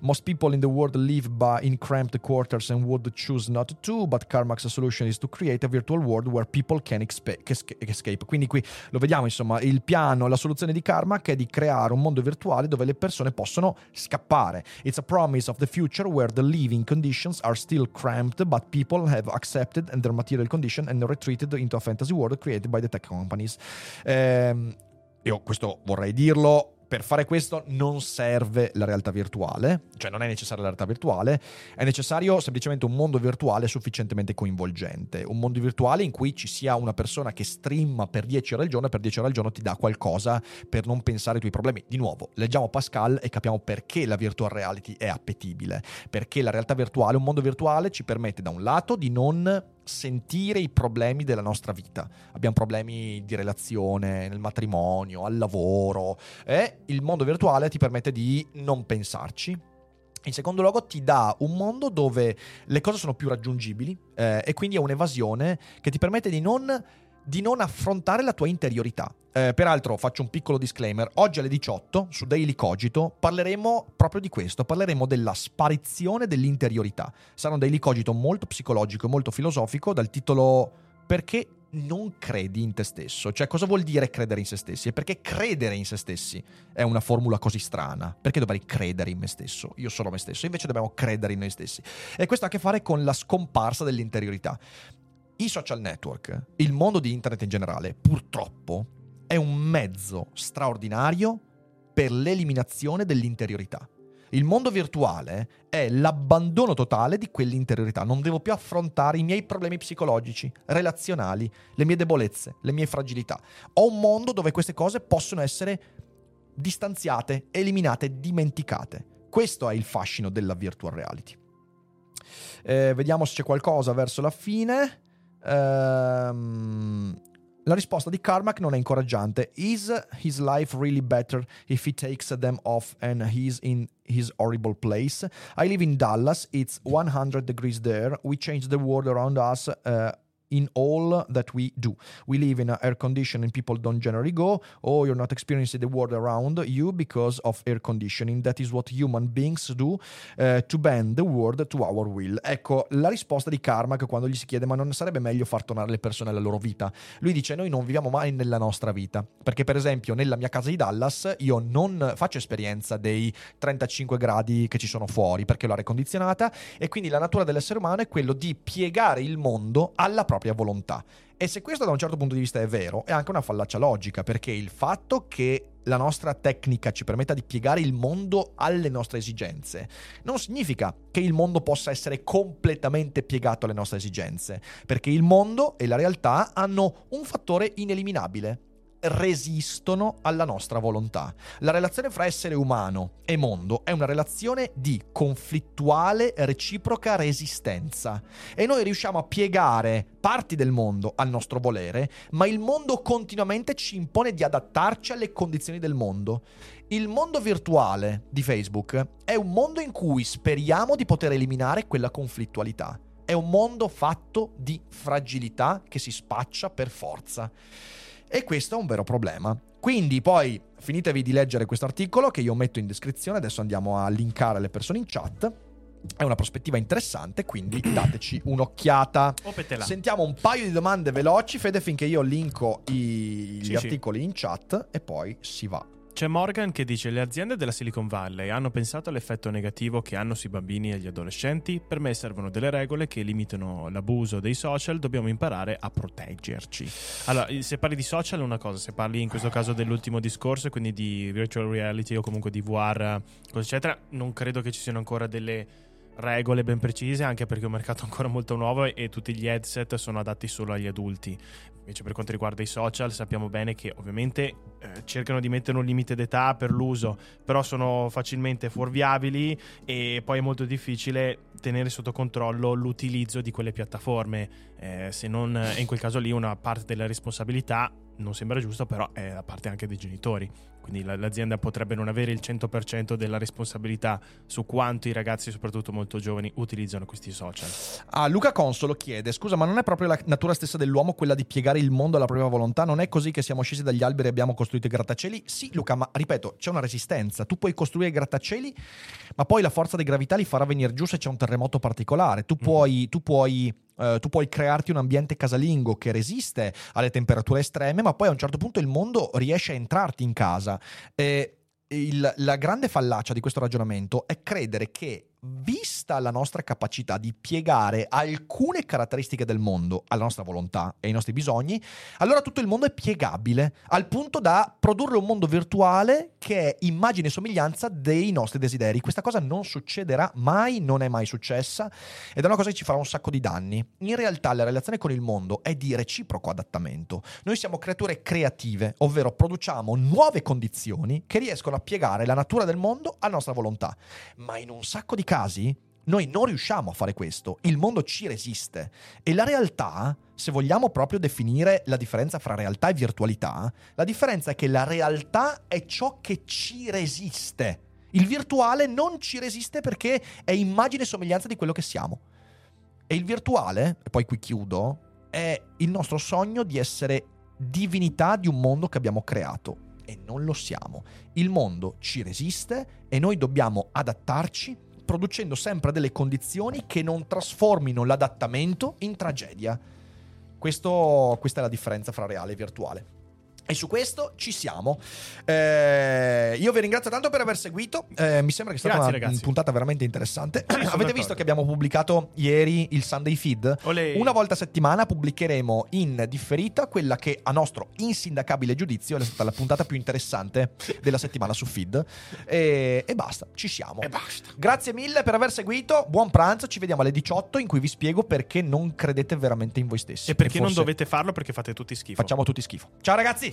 Speaker 1: Most people in the world live by in cramped quarters and would choose not to, but Carmack's solution is to create a virtual world where people can escape. Quindi qui lo vediamo, insomma, il piano, la soluzione di Carmack è di creare un mondo virtuale dove le persone possono scappare. It's a promise of the future where the living conditions are still cramped, but people have accepted and their material condition and retreated into a fantasy world created by the tech companies. Ehm, io questo vorrei dirlo. Per fare questo non serve la realtà virtuale, cioè non è necessaria la realtà virtuale, è necessario semplicemente un mondo virtuale sufficientemente coinvolgente, un mondo virtuale in cui ci sia una persona che streama per 10 ore al giorno e per 10 ore al giorno ti dà qualcosa per non pensare ai tuoi problemi. Di nuovo, leggiamo Pascal e capiamo perché la virtual reality è appetibile, perché la realtà virtuale, un mondo virtuale ci permette da un lato di non sentire i problemi della nostra vita. Abbiamo problemi di relazione, nel matrimonio, al lavoro e il mondo virtuale ti permette di non pensarci. In secondo luogo ti dà un mondo dove le cose sono più raggiungibili eh, e quindi è un'evasione che ti permette di non, di non affrontare la tua interiorità. Eh, peraltro faccio un piccolo disclaimer, oggi alle 18 su Daily Cogito parleremo proprio di questo, parleremo della sparizione dell'interiorità. Sarà un Daily Cogito molto psicologico e molto filosofico dal titolo Perché non credi in te stesso? Cioè cosa vuol dire credere in se stessi? E perché credere in se stessi è una formula così strana? Perché dovrei credere in me stesso? Io sono me stesso, invece dobbiamo credere in noi stessi. E questo ha a che fare con la scomparsa dell'interiorità. I social network, il mondo di internet in generale, purtroppo è un mezzo straordinario per l'eliminazione dell'interiorità. Il mondo virtuale è l'abbandono totale di quell'interiorità. Non devo più affrontare i miei problemi psicologici, relazionali, le mie debolezze, le mie fragilità. Ho un mondo dove queste cose possono essere distanziate, eliminate, dimenticate. Questo è il fascino della virtual reality. Eh, vediamo se c'è qualcosa verso la fine. Ehm, La risposta di Carmack non è incoraggiante. Is his life really better if he takes them off and he's in his horrible place? I live in Dallas. It's 100 degrees there. We change the world around us. Uh, in all that we do. We live in air conditioning, people don't generally go, oh, you're not experiencing the world around you because of air conditioning. That is what human beings do uh, to bend the world to our will. Ecco, la risposta di Carmack quando gli si chiede ma non sarebbe meglio far tornare le persone alla loro vita? Lui dice noi non viviamo mai nella nostra vita, perché per esempio nella mia casa di Dallas io non faccio esperienza dei 35 gradi che ci sono fuori perché ho l'aria condizionata e quindi la natura dell'essere umano è quello di piegare il mondo alla propria propria volontà. E se questo da un certo punto di vista è vero, è anche una fallacia logica, perché il fatto che la nostra tecnica ci permetta di piegare il mondo alle nostre esigenze non significa che il mondo possa essere completamente piegato alle nostre esigenze, perché il mondo e la realtà hanno un fattore ineliminabile, resistono alla nostra volontà. La relazione fra essere umano e mondo è una relazione di conflittuale reciproca resistenza e noi riusciamo a piegare parti del mondo al nostro volere, ma il mondo continuamente ci impone di adattarci alle condizioni del mondo. Il mondo virtuale di Facebook è un mondo in cui speriamo di poter eliminare quella conflittualità. È un mondo fatto di fragilità che si spaccia per forza. E questo è un vero problema. Quindi poi finitevi di leggere questo articolo che io metto in descrizione, adesso andiamo a linkare le persone in chat. È una prospettiva interessante, quindi dateci un'occhiata.
Speaker 2: Opetela.
Speaker 1: Sentiamo un paio di domande veloci, Fede, finché io linko i- gli
Speaker 2: Sì, sì.
Speaker 1: articoli in chat e poi si va.
Speaker 2: C'è Morgan che dice le aziende della Silicon Valley hanno pensato all'effetto negativo che hanno sui bambini e gli adolescenti, per me servono delle regole che limitano l'abuso dei social, dobbiamo imparare a proteggerci. Allora, se parli di social è una cosa, se parli in questo caso dell'ultimo discorso, quindi di virtual reality o comunque di VR, eccetera, non credo che ci siano ancora delle regole ben precise, anche perché è un mercato ancora molto nuovo e tutti gli headset sono adatti solo agli adulti. Invece per quanto riguarda i social sappiamo bene che ovviamente eh, cercano di mettere un limite d'età per l'uso, però sono facilmente fuorviabili e poi è molto difficile tenere sotto controllo l'utilizzo di quelle piattaforme. Eh, se non, e in quel caso lì una parte della responsabilità non sembra giusto, però è da parte anche dei genitori. Quindi la- l'azienda potrebbe non avere il 100% della responsabilità su quanto i ragazzi, soprattutto molto giovani, utilizzano questi social.
Speaker 1: Ah, Luca Consolo chiede: Scusa, ma non è proprio la natura stessa dell'uomo quella di piegare il mondo alla propria volontà? Non è così che siamo scesi dagli alberi e abbiamo costruito i grattacieli? Sì, Luca, ma ripeto, c'è una resistenza. Tu puoi costruire i grattacieli, ma poi la forza di gravità li farà venire giù se c'è un terremoto particolare. Tu puoi. Tu puoi eh, tu puoi crearti un ambiente casalingo che resiste alle temperature estreme, ma poi a un certo punto il mondo riesce a entrarti in casa. E il- la grande fallacia di questo ragionamento è credere che, vista la nostra capacità di piegare alcune caratteristiche del mondo alla nostra volontà e ai nostri bisogni, allora tutto il mondo è piegabile al punto da produrre un mondo virtuale che è immagine e somiglianza dei nostri desideri. Questa cosa non succederà mai, non è mai successa ed è una cosa che ci farà un sacco di danni. In realtà la relazione con il mondo è di reciproco adattamento. Noi siamo creature creative, ovvero produciamo nuove condizioni che riescono a piegare la natura del mondo alla nostra volontà. Ma in un sacco di casi noi non riusciamo a fare questo, il mondo ci resiste e la realtà, se vogliamo proprio definire la differenza fra realtà e virtualità, la differenza è che la realtà è ciò che ci resiste. Il virtuale non ci resiste perché è immagine e somiglianza di quello che siamo. E il virtuale, e poi qui chiudo, è il nostro sogno di essere divinità di un mondo che abbiamo creato. E non lo siamo. Il mondo ci resiste e noi dobbiamo adattarci producendo sempre delle condizioni che non trasformino l'adattamento in tragedia. Questo- questa è la differenza fra reale e virtuale. E su questo ci siamo. Eh, io vi ringrazio tanto per aver seguito. Eh, mi sembra che sia stata
Speaker 2: Grazie,
Speaker 1: una
Speaker 2: ragazzi.
Speaker 1: puntata veramente interessante. Avete
Speaker 2: d'accordo.
Speaker 1: visto che abbiamo pubblicato ieri il Sunday Feed?
Speaker 2: Olè.
Speaker 1: Una volta a settimana pubblicheremo in differita quella che a nostro insindacabile giudizio è stata la puntata più interessante della settimana su Feed. E, e basta, ci siamo.
Speaker 2: E basta.
Speaker 1: Grazie mille per aver seguito. Buon pranzo. Ci vediamo alle 18 in cui vi spiego perché non credete veramente in voi stessi.
Speaker 2: E perché non
Speaker 1: forse
Speaker 2: dovete farlo? Perché fate tutti schifo.
Speaker 1: Facciamo tutti schifo. Ciao ragazzi,